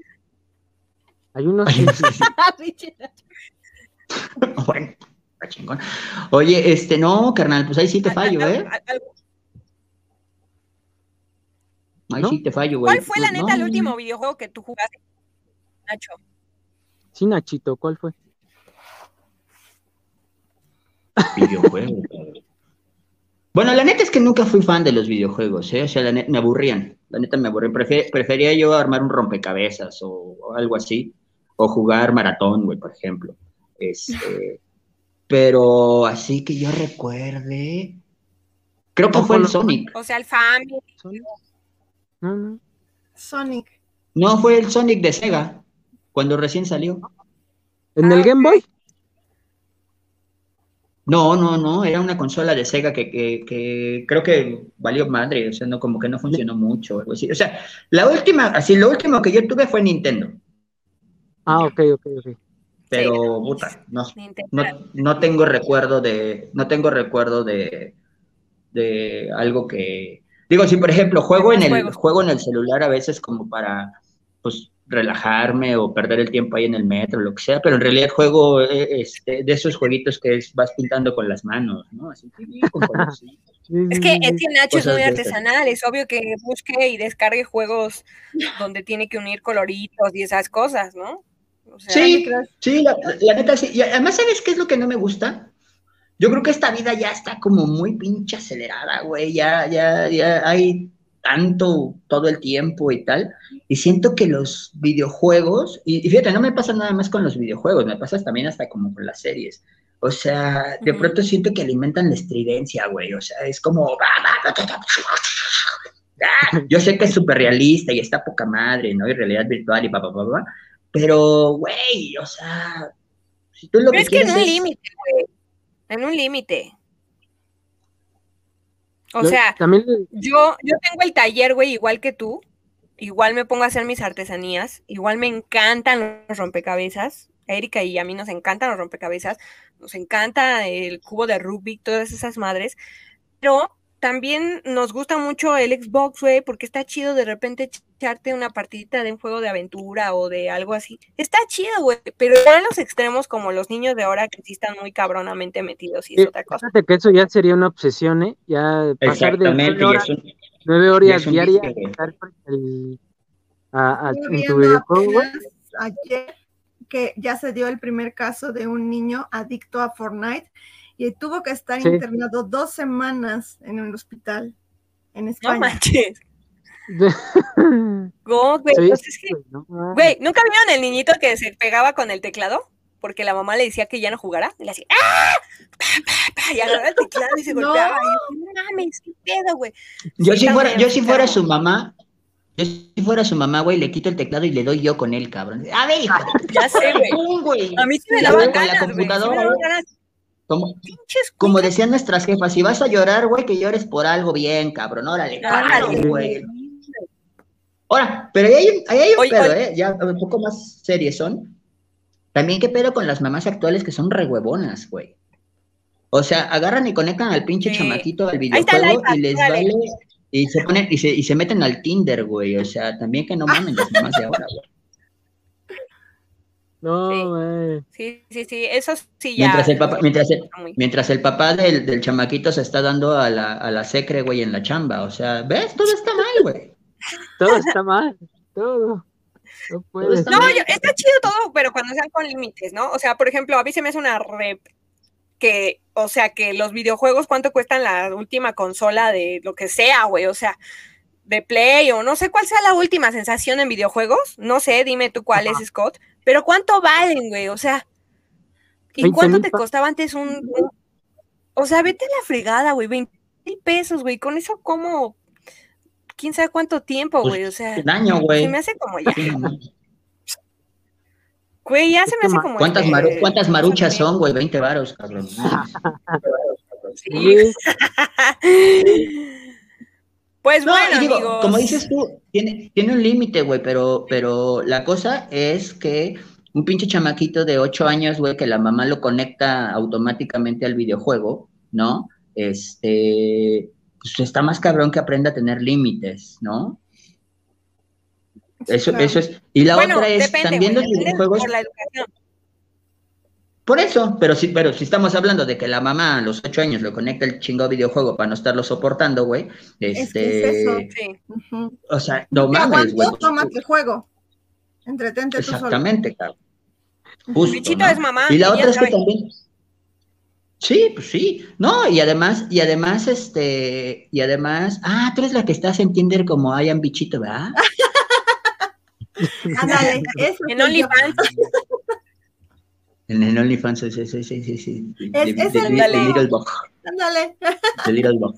A: Hay unos que sí.
D: bueno, chingón. Oye, este, no, carnal, pues ahí sí te fallo, ¿eh? Ahí
A: ¿No?
D: sí te fallo, güey.
B: ¿Cuál fue la
D: No,
B: neta el último videojuego que tú jugaste, Nacho?
A: Sí, Nachito, ¿cuál fue?
D: Videojuegos, cabrón. Bueno, la neta es que nunca fui fan de los videojuegos, ¿eh? O sea, la neta, me aburrían. La neta me aburrían. Prefe- prefería yo armar un rompecabezas o, o algo así. O jugar maratón, güey, por ejemplo. Este, pero así que yo recuerde. Creo que fue el. Sonic.
B: O sea, el Family.
A: ¿Sonic? No, no.
C: Sonic.
D: No, fue el Sonic de Sega. Cuando recién salió.
A: ¿En
B: Ah,
A: el Game Boy?
D: No, no, no, era una consola de Sega que, que, que creo que valió madre, o sea, no, como que no funcionó mucho, o algo así. O sea, la última, así, lo último que yo tuve fue Nintendo,
A: Ah, ok, ok, ok.
D: Pero, puta, no, no, no tengo recuerdo de, no tengo recuerdo de, de algo que, digo, si por ejemplo juego en el, juego en el celular a veces como para, pues, relajarme o perder el tiempo ahí en el metro, lo que sea, pero en realidad juego eh, este, de esos jueguitos que es- vas pintando con las manos, ¿no? Así, con.
A: Sí,
B: Es que, es que Nacho es
D: Cosas
B: muy artesanal, es obvio que busque y descargue juegos donde tiene que unir coloritos y esas cosas, ¿no?
D: Sí, sí, la, la neta sí. Y además, ¿sabes qué es lo que no me gusta? Yo creo que esta vida ya está como muy pinche acelerada, güey. Ya, ya, ya hay tanto todo el tiempo y tal. Y siento que los videojuegos, y, y fíjate, no me pasa nada más con los videojuegos, me pasa también hasta como con las series. O sea, de
B: Ujú.
D: pronto siento que alimentan la estridencia, güey. O sea, es como. Yo sé que es súper realista y está poca madre, ¿no? Y realidad virtual y pa, pa, pa, pa, pero, güey, o sea, si tú lo
B: Pero
D: que
B: es que en un
D: es-
B: límite, güey. En un límite. O sea,
A: también
B: yo, yo tengo el taller, güey, igual que tú. Igual me pongo a hacer mis artesanías. Igual me encantan los rompecabezas. A Erika y a mí nos encantan los rompecabezas. Nos encanta el cubo de Rubik, todas esas madres. Pero también nos gusta mucho el Xbox, güey, porque está chido de repente echarte una partidita de un juego de aventura o de algo así. Está chido, güey. Pero ya en los extremos, como los niños de ahora, que sí están muy cabronamente metidos y es
A: Sí,
B: otra cosa.
A: fíjate que eso ya sería una obsesión, ¿eh? Ya pasar de nueve horas,
D: un-
A: nueve
D: y
A: horas diarias a estar frente al- a- a-
C: Estuve
A: en tu
C: viendo
A: videojuego,
C: ayer que ya se dio el primer caso de un niño adicto a Fortnite y tuvo que estar
A: Sí.
C: internado dos semanas en el hospital en
B: No
C: España.
B: manches. Go, güey,
A: Sí,
B: pues es que
A: güey, no
B: ¿nunca vieron el niñito que se pegaba con el teclado? Porque la mamá le decía que ya no jugara. Y le hacía ¡Ah! Pa, pa, pa, y agarraba el teclado y se
C: No.
B: golpeaba. Y yo, no mames, qué pedo, güey.
D: Yo
B: Sí,
D: si fuera, yo si fuera su mamá, yo si fuera su mamá, güey, le quito el teclado y le doy yo con él, cabrón. A ver, hijo
B: Ya sé, güey. A mí sí me daban
D: con la
B: ganas, güey. Sí me
D: computadora,
B: daban
D: güey.
B: ganas.
D: Como, como decían nuestras jefas, si vas a llorar, güey, que llores por algo bien, cabrón. Órale, párale, güey. Ahora, pero ahí hay, ahí hay un
B: Oye,
D: pedo. ¿eh? Ya un poco más serios son. También qué pedo con las mamás actuales que son rehuevonas, güey. O sea, agarran y conectan al pinche
B: Sí.
D: chamaquito al videojuego y les
B: órale.
D: vale. Y se ponen, y se, y se meten al Tinder, güey. O sea, también que no mamen las mamás de ahora, güey.
A: No,
B: Sí.
A: güey.
B: Sí, sí, sí. Eso sí ya.
D: Mientras el papá, mientras el, mientras papá del, del chamaquito se está dando a la, a la secre, güey, en la chamba. O sea, ¿ves? Todo está mal, güey.
A: Todo está mal. Todo. No puedes.
B: No,
D: mal.
B: yo- está chido todo, pero cuando sean con límites, ¿no? O sea, por ejemplo, a mí se me hace una rep que, o sea, que los videojuegos, ¿cuánto cuestan la última consola de lo que sea, güey? O sea, de Play o no sé cuál sea la última sensación en videojuegos. No sé, dime tú cuál es, Scott. Pero ¿cuánto valen, güey? O sea, ¿y
A: 20
B: cuánto te costaba antes un... un- O sea, vete a la fregada, güey, 20 mil pesos, güey. Con eso, como ¿Quién sabe cuánto tiempo,
D: Pues,
B: güey? O sea,
D: Daño,
B: se
D: güey.
B: me hace como ya. Güey, ya se me hace como...
D: ¿Cuántas, maru- ¿Cuántas maruchas son, güey? 20 varos, cabrón.
B: Sí. Pues
D: No,
B: bueno,
D: digo,
B: amigos.
D: como dices tú, tiene, tiene un límite, güey, pero, pero la cosa es que un pinche chamaquito de 8 años, güey, que la mamá lo conecta automáticamente al videojuego, ¿no? Este, pues está más cabrón que aprenda a tener límites, ¿no? Eso,
C: Claro.
D: eso es. Y la
B: bueno,
D: otra es,
B: depende,
D: también
B: güey,
D: los videojuegos,
B: por la educación.
D: Por eso, pero sí, pero si estamos hablando de que la mamá a los ocho años le conecta el chingado videojuego para no estarlo soportando, güey. Este,
C: Es que es eso.
B: Sí.
C: Ujú.
D: o sea, no mames, güey.
C: tómate el juego. Entretente tú solo.
D: Exactamente, cabrón. Justo,
B: Bichito
D: ¿no?
B: es mamá,
D: Y la otra es que
B: sabe.
D: también. Sí, pues sí. No, y además, y además, este, y además, ah, tú eres la que estás en Tinder como Hayan Bichito, ¿verdad?
C: Ándale, eso
B: En. OnlyFans.
D: En el OnlyFans, sí, sí, sí, sí.
C: Es-
D: De-
C: es
D: de-
C: el
D: de. Little Bug.
C: Ándale.
D: The Little Bug.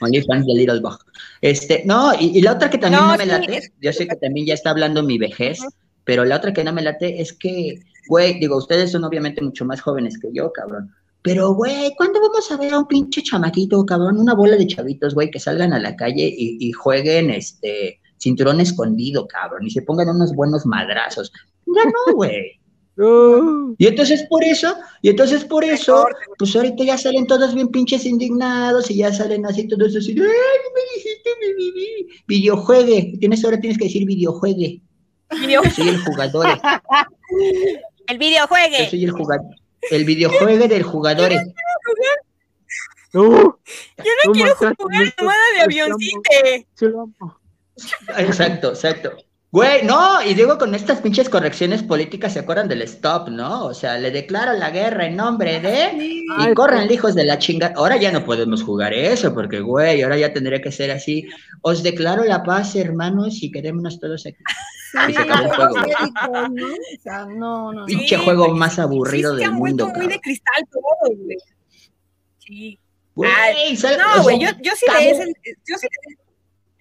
D: OnlyFans de Little Bug. Este, no, y, y la otra que también no,
B: No,
D: me
B: sí,
D: late, yo sé que también ya está hablando mi vejez, pero la otra que no me late es que, güey, digo, ustedes son obviamente mucho más jóvenes que yo, cabrón. Pero, güey, ¿cuándo vamos a ver a un pinche chamaquito, cabrón? Una bola de chavitos, güey, que salgan a la calle y, y jueguen, este, cinturón escondido, cabrón, y se pongan unos buenos madrazos. Ya no, güey.
A: Uh,
D: Y entonces por eso, y entonces por eso, pues ahorita ya salen todos bien pinches indignados y ya salen así todos así, ¡ay, no me dijiste mi, mi! Videojuegue, tienes ahora tienes que decir videojuegue.
B: Video-
D: Yo soy el jugador,
B: El
D: yo
B: videojuegue.
D: soy el jugador, el videojuegue del jugador.
B: Yo
A: tú
B: no quiero jugar
A: mucho,
B: nada de avioncite.
D: Exacto, exacto. Güey, no, y digo con estas pinches correcciones políticas, ¿se acuerdan del stop, no? O sea, le declaro la guerra en nombre de...
C: Sí.
D: Y
A: Ay,
D: corran, hijos de la chinga. Ahora ya no podemos jugar eso, porque, güey, ahora ya tendría que ser así. Os declaro la paz, hermanos, y quedémonos todos aquí.
C: Sí,
D: se acabó el juego.
C: médicos, ¿no? O sea, no, no. no.
B: Sí,
D: Pinche juego
B: güey,
D: más aburrido del
B: han vuelto
D: mundo,
B: muy de cristal todos, güey. Sí.
D: Güey,
B: Ay,
D: ¿sabes? O
B: No, güey, yo, sí he, yo sí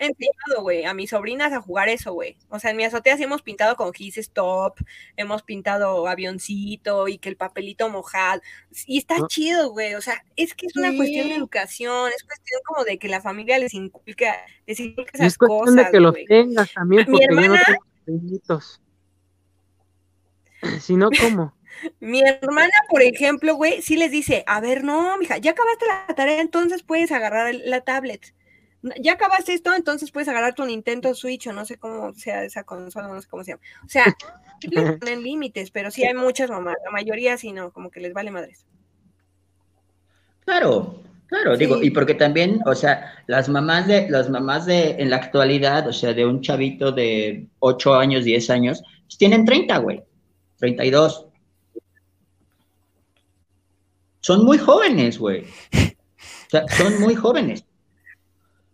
B: enseñado, güey, a mis sobrinas a jugar eso, güey. O sea, en mi azotea sí hemos pintado con His Stop, hemos pintado avioncito y que el papelito mojado. Y está
A: No.
B: chido, güey. O sea, es que es una
C: Sí.
B: cuestión de educación, es cuestión como de que la familia les inculca, les inculca esas
A: es cuestión
B: cosas,
A: de que los tengas también,
B: Mi
A: porque yo no
B: hermana-
A: tengo pequeñitos. Si no, ¿cómo?
B: Mi hermana, por ejemplo, güey, sí les dice, a ver, no, mija, ya acabaste la tarea, entonces puedes agarrar la tablet. Ya acabaste esto, entonces puedes agarrar tu Nintendo Switch o no sé cómo sea esa consola, no sé cómo se llama. O sea, sí les ponen límites, pero sí hay muchas mamás, la mayoría sí no, como que les vale madres.
D: Claro, claro, digo, y porque también, o sea, las mamás de, las mamás de, en la actualidad, o sea, de un chavito de 8 años, 10 años, pues tienen 30, güey, 32. Son muy jóvenes, güey. O sea, son muy jóvenes.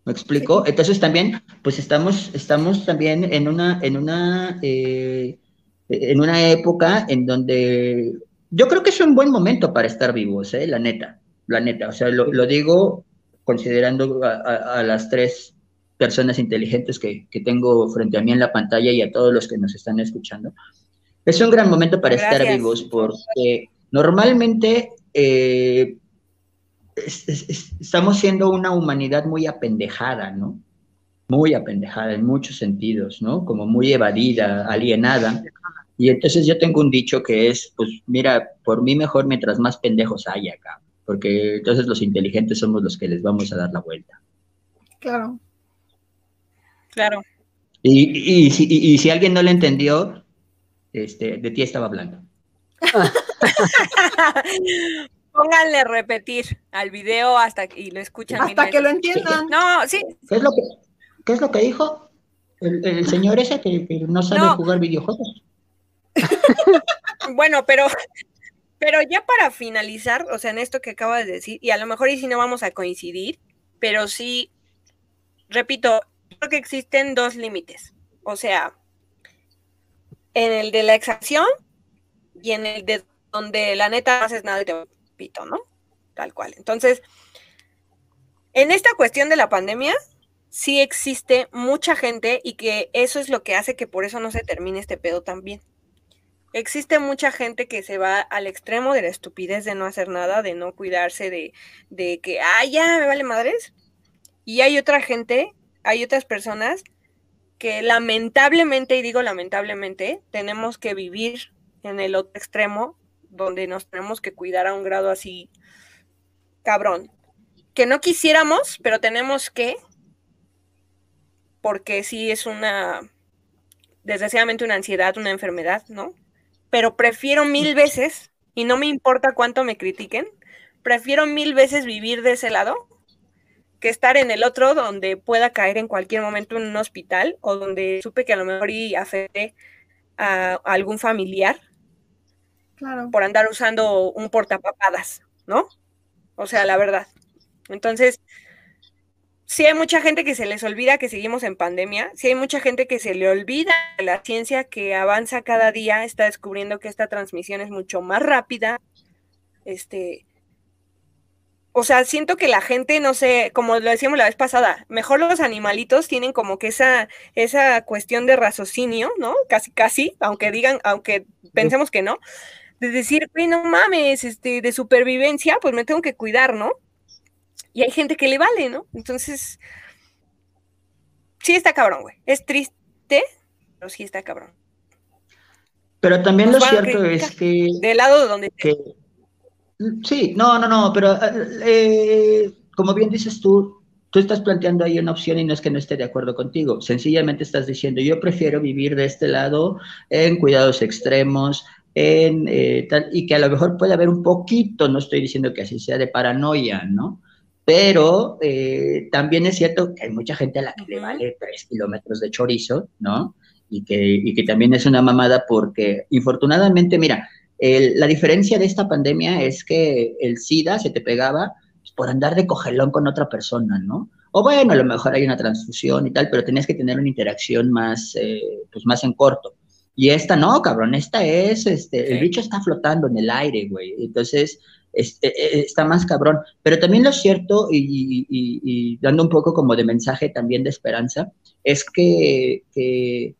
D: ¿Me explico? Entonces también, pues estamos, estamos también en una, en una, eh, en una época en donde yo creo que es un buen momento para estar vivos, ¿eh? La neta, la neta. O sea, lo, lo digo considerando a, a- a las tres personas inteligentes que, que tengo frente a mí en la pantalla y a todos los que nos están escuchando. Es un gran momento para estar vivos porque normalmente eh, es- es- es- estamos siendo una humanidad muy apendejada, ¿no? Muy apendejada en muchos sentidos, ¿no? Como muy evadida, alienada. Y entonces yo tengo un dicho que es, pues mira, por mí mejor mientras más pendejos haya acá, porque entonces los inteligentes somos los que les vamos a dar la vuelta.
C: Claro.
B: Claro.
D: Y, y si, y- y si alguien no lo entendió, este, de ti estaba hablando.
B: Pónganle repetir al video hasta que y lo escuchan.
C: Hasta que lo entiendan.
B: No, sí,
D: ¿Qué es lo que, qué es lo que dijo el, el señor ese que, que no sabe
B: No.
D: jugar videojuegos?
B: Bueno, pero, pero ya para finalizar, o sea, en esto que acabas de decir, y a lo mejor y si no vamos a coincidir, pero sí, repito, creo que existen dos límites. O sea, en el de la exacción y en el de donde la neta no haces nada y te pito, ¿no? Tal cual. Entonces, en esta cuestión de la pandemia, sí existe mucha gente y que eso es lo que hace que por eso no se termine este pedo también. Existe mucha gente que se va al extremo de la estupidez de no hacer nada, de no cuidarse, de, de que, ah, ya, me vale madres. Y hay otra gente, hay otras personas que lamentablemente, y digo lamentablemente, tenemos que vivir en el otro extremo, donde nos tenemos que cuidar a un grado así, cabrón. Que no quisiéramos, pero tenemos que, porque sí es una, desgraciadamente una ansiedad, una enfermedad, ¿no? Pero prefiero mil veces y no me importa cuánto me critiquen, prefiero mil veces vivir de ese lado que estar en el otro donde pueda caer en cualquier momento en un hospital o donde supe que a lo mejor y afecté a, algún familiar
C: Claro.
B: por andar usando un portapapadas, ¿no? O sea, la verdad. Entonces, sí hay mucha gente que se les olvida que seguimos en pandemia, sí hay mucha gente que se le olvida la ciencia que avanza cada día, está descubriendo que esta transmisión es mucho más rápida. Este, o sea, siento que la gente, no sé, como lo decíamos la vez pasada, mejor los animalitos tienen como que esa, esa cuestión de raciocinio, ¿no? Casi, casi, aunque digan, aunque pensemos que no, de decir, güey, no mames, este, de supervivencia, pues me tengo que cuidar, ¿no? Y hay gente que le vale, ¿no? Entonces, sí está cabrón, güey. Es triste, pero sí está cabrón.
D: Pero también
B: Nos
D: lo cierto es que,
B: Del lado de donde
D: que- sí, no, no, no, pero eh, como bien dices tú, tú estás planteando ahí una opción y no es que no esté de acuerdo contigo. Sencillamente estás diciendo, yo prefiero vivir de este lado en cuidados extremos, en eh, tal, y que a lo mejor puede haber un poquito, no estoy diciendo que así sea de paranoia, ¿no? Pero eh, también es cierto que hay mucha gente a la que le vale tres kilómetros de chorizo, ¿no? Y que, y que también es una mamada porque, infortunadamente, mira, el- la diferencia de esta pandemia es que el SIDA se te pegaba por andar de cogelón con otra persona, ¿no? O bueno, a lo mejor hay una transfusión y tal, pero tenías que tener una interacción más, eh, pues más en corto. Y esta no, cabrón, esta es, este, el bicho está flotando en el aire, güey. Entonces, este, está más cabrón. Pero también lo cierto, y, y- y- y dando un poco como de mensaje también de esperanza, es que, que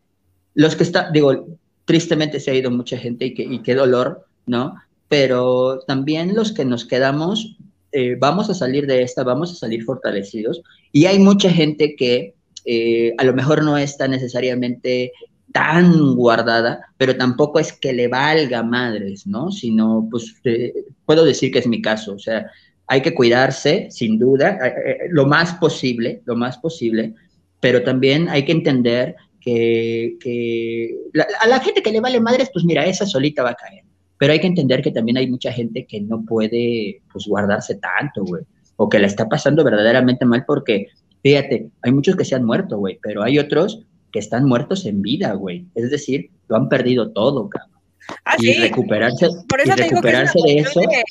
D: los que están, digo, tristemente se ha ido mucha gente y, que, y qué dolor, ¿no? Pero también los que nos quedamos, eh, vamos a salir de esta, vamos a salir fortalecidos. Y hay mucha gente que eh, a lo mejor no está necesariamente tan guardada, pero tampoco es que le valga madres, ¿no? Sino, pues, eh, puedo decir que es mi caso, o sea, hay que cuidarse, sin duda, eh, eh, lo más posible, lo más posible, pero también hay que entender que, que a la gente que le vale madres, pues mira, esa solita va a caer. Pero hay que entender que también hay mucha gente que no puede, pues, guardarse tanto, güey, o que la está pasando verdaderamente mal porque, fíjate, hay muchos que se han muerto, güey, pero hay otros que están muertos en vida, güey. Es decir, lo han perdido todo, cabrón.
B: Ah,
D: y
B: sí.
D: recuperarse,
B: Por
D: y
B: eso te digo que es una
D: recuperarse de eso,
B: de-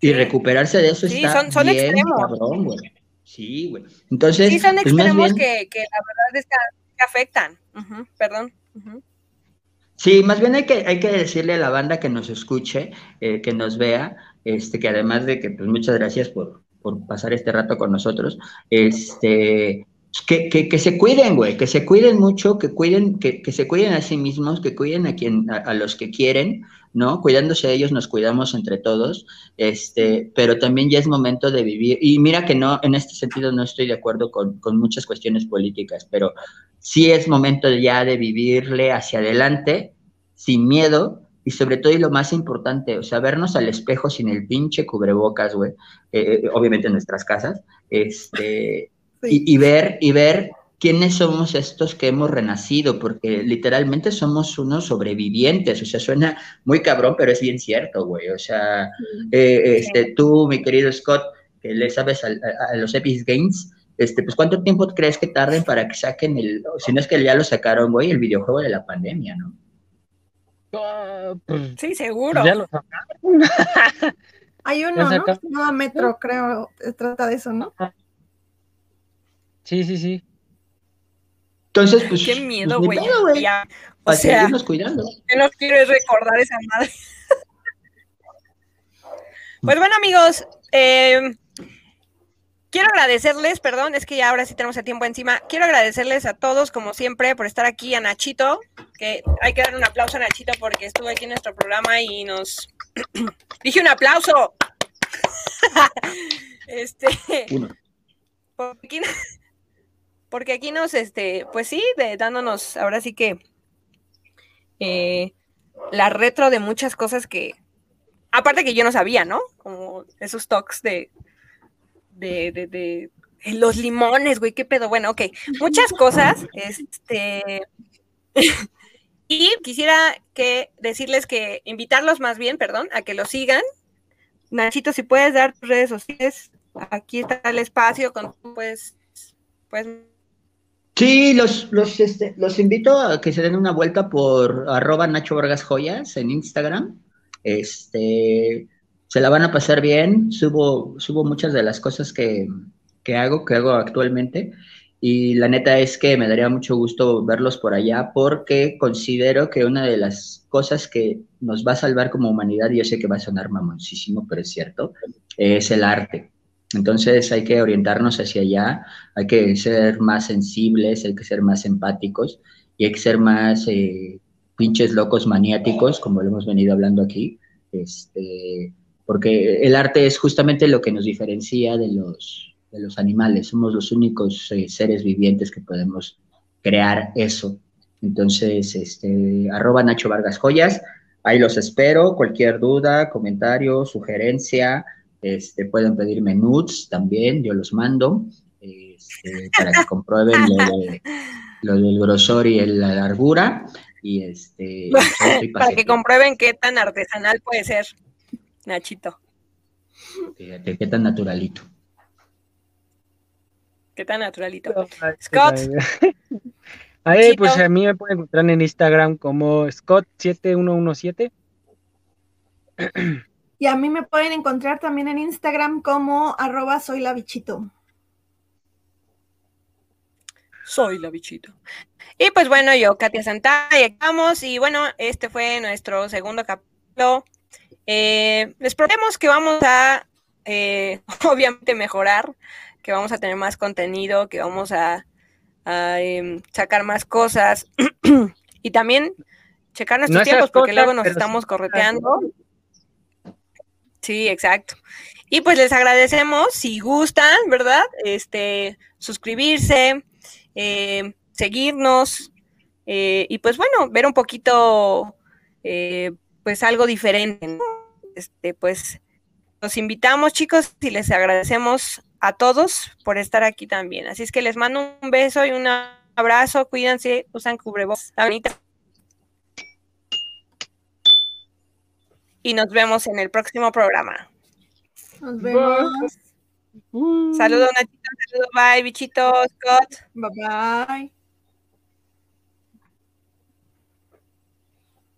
D: y recuperarse de eso
B: Sí,
D: está
B: son- son
D: bien
B: extremos.
D: cabrón, güey. Sí, güey. Entonces,
B: Sí, son
D: pues,
B: extremos
D: bien-
B: que, que la verdad es que, afectan. Perdón.
D: Sí, más bien hay que, hay que decirle a la banda que nos escuche, eh, que nos vea, este, que además de que, pues muchas gracias por, por pasar este rato con nosotros, este, que, que, que se cuiden, güey, que se cuiden mucho, que cuiden, que, que se cuiden a sí mismos, que cuiden a quien, a, a los que quieren, ¿no? Cuidándose a ellos nos cuidamos entre todos, este, pero también ya es momento de vivir, y mira que no, en este sentido no estoy de acuerdo con, con muchas cuestiones políticas, pero sí es momento ya de vivirle hacia adelante, sin miedo, y sobre todo, y lo más importante, o sea, vernos al espejo sin el pinche cubrebocas, güey, eh, eh, obviamente en nuestras casas, este,
C: Sí.
D: y, y ver, y ver quiénes somos estos que hemos renacido, porque literalmente somos unos sobrevivientes, o sea, suena muy cabrón, pero es bien cierto, güey, o sea, eh, este, tú, mi querido Scott, que le sabes a, a- a los Epic Games, este, pues ¿cuánto tiempo crees que tarden para que saquen el, si no es que ya lo sacaron, güey, el videojuego de la pandemia, ¿no?
A: Ah, pues,
B: Sí, seguro.
A: ya lo sacaron.
C: Hay uno, ¿no? Metro, creo. Trata de eso, ¿no?
A: Sí, sí, sí.
D: Entonces, pues.
B: Qué
D: pues,
B: miedo, güey. Ya, O
D: Para
B: sea,
D: seguirnos cuidando.
B: que no quiero es recordar esa madre. Pues bueno, amigos, eh, quiero agradecerles, perdón, es que ya ahora sí tenemos el tiempo encima. Quiero agradecerles a todos, como siempre, por estar aquí, a Nachito, que hay que dar un aplauso a Nachito porque estuvo aquí en nuestro programa y nos. Dije un aplauso. este.
D: Uno.
B: Porque porque aquí nos, este, pues sí, de, dándonos, ahora sí que eh, la retro de muchas cosas que, aparte que yo no sabía, ¿no? Como esos talks de, de, de, de, los limones, güey, qué pedo. Bueno, ok, muchas cosas, este, y quisiera que decirles que invitarlos más bien, perdón, a que lo sigan. Nachito, si puedes dar tus redes sociales, aquí está el espacio con pues pues
D: Sí, los, los, este, los invito a que se den una vuelta por arroba Nacho Vargas Joyas en Instagram. Este, se la van a pasar bien. Subo, subo muchas de las cosas que, que hago, que hago actualmente. Y la neta es que me daría mucho gusto verlos por allá porque considero que una de las cosas que nos va a salvar como humanidad, y yo sé que va a sonar mamoncísimo, pero es cierto, es el arte. Entonces hay que orientarnos hacia allá, hay que ser más sensibles, hay que ser más empáticos y hay que ser más eh, pinches locos maniáticos, como lo hemos venido hablando aquí, este, porque el arte es justamente lo que nos diferencia de los, de los animales, somos los únicos eh, seres vivientes que podemos crear eso. Entonces, este, arroba Nacho Vargas Joyas, ahí los espero, cualquier duda, comentario, sugerencia, este, pueden pedirme nudes también, yo los mando este, para que comprueben lo, del grosor y la largura. Y este,
B: para que comprueben qué tan artesanal puede ser, Nachito.
D: Fíjate, qué tan naturalito.
B: Qué tan naturalito. Scott.
A: Ahí, pues a mí me pueden encontrar en Instagram como Scott7117.
C: Y a mí me pueden encontrar también en Instagram como arroba soy la bichito.
B: Soy la bichito. Y pues bueno, yo, Katia Santana, y estamos. Y bueno, este fue nuestro segundo capítulo. Eh, les prometemos que vamos a, eh, obviamente, mejorar, que vamos a tener más contenido, que vamos a, em, sacar más cosas. y también checar nuestros tiempos, porque luego nos estamos correteando. Sí, exacto. Y pues les agradecemos, si gustan, ¿verdad? Este, suscribirse, eh, seguirnos eh, y pues bueno, ver un poquito, eh, pues algo diferente. Este, pues los invitamos, chicos, y les agradecemos a todos por estar aquí también. Así es que les mando un beso y un abrazo. Cuídense, usan cubrebocas. Y nos vemos en el próximo programa.
C: Nos vemos.
B: Saludos, Nachito. Saludos, bye, bichitos, Scott.
C: Bye bye.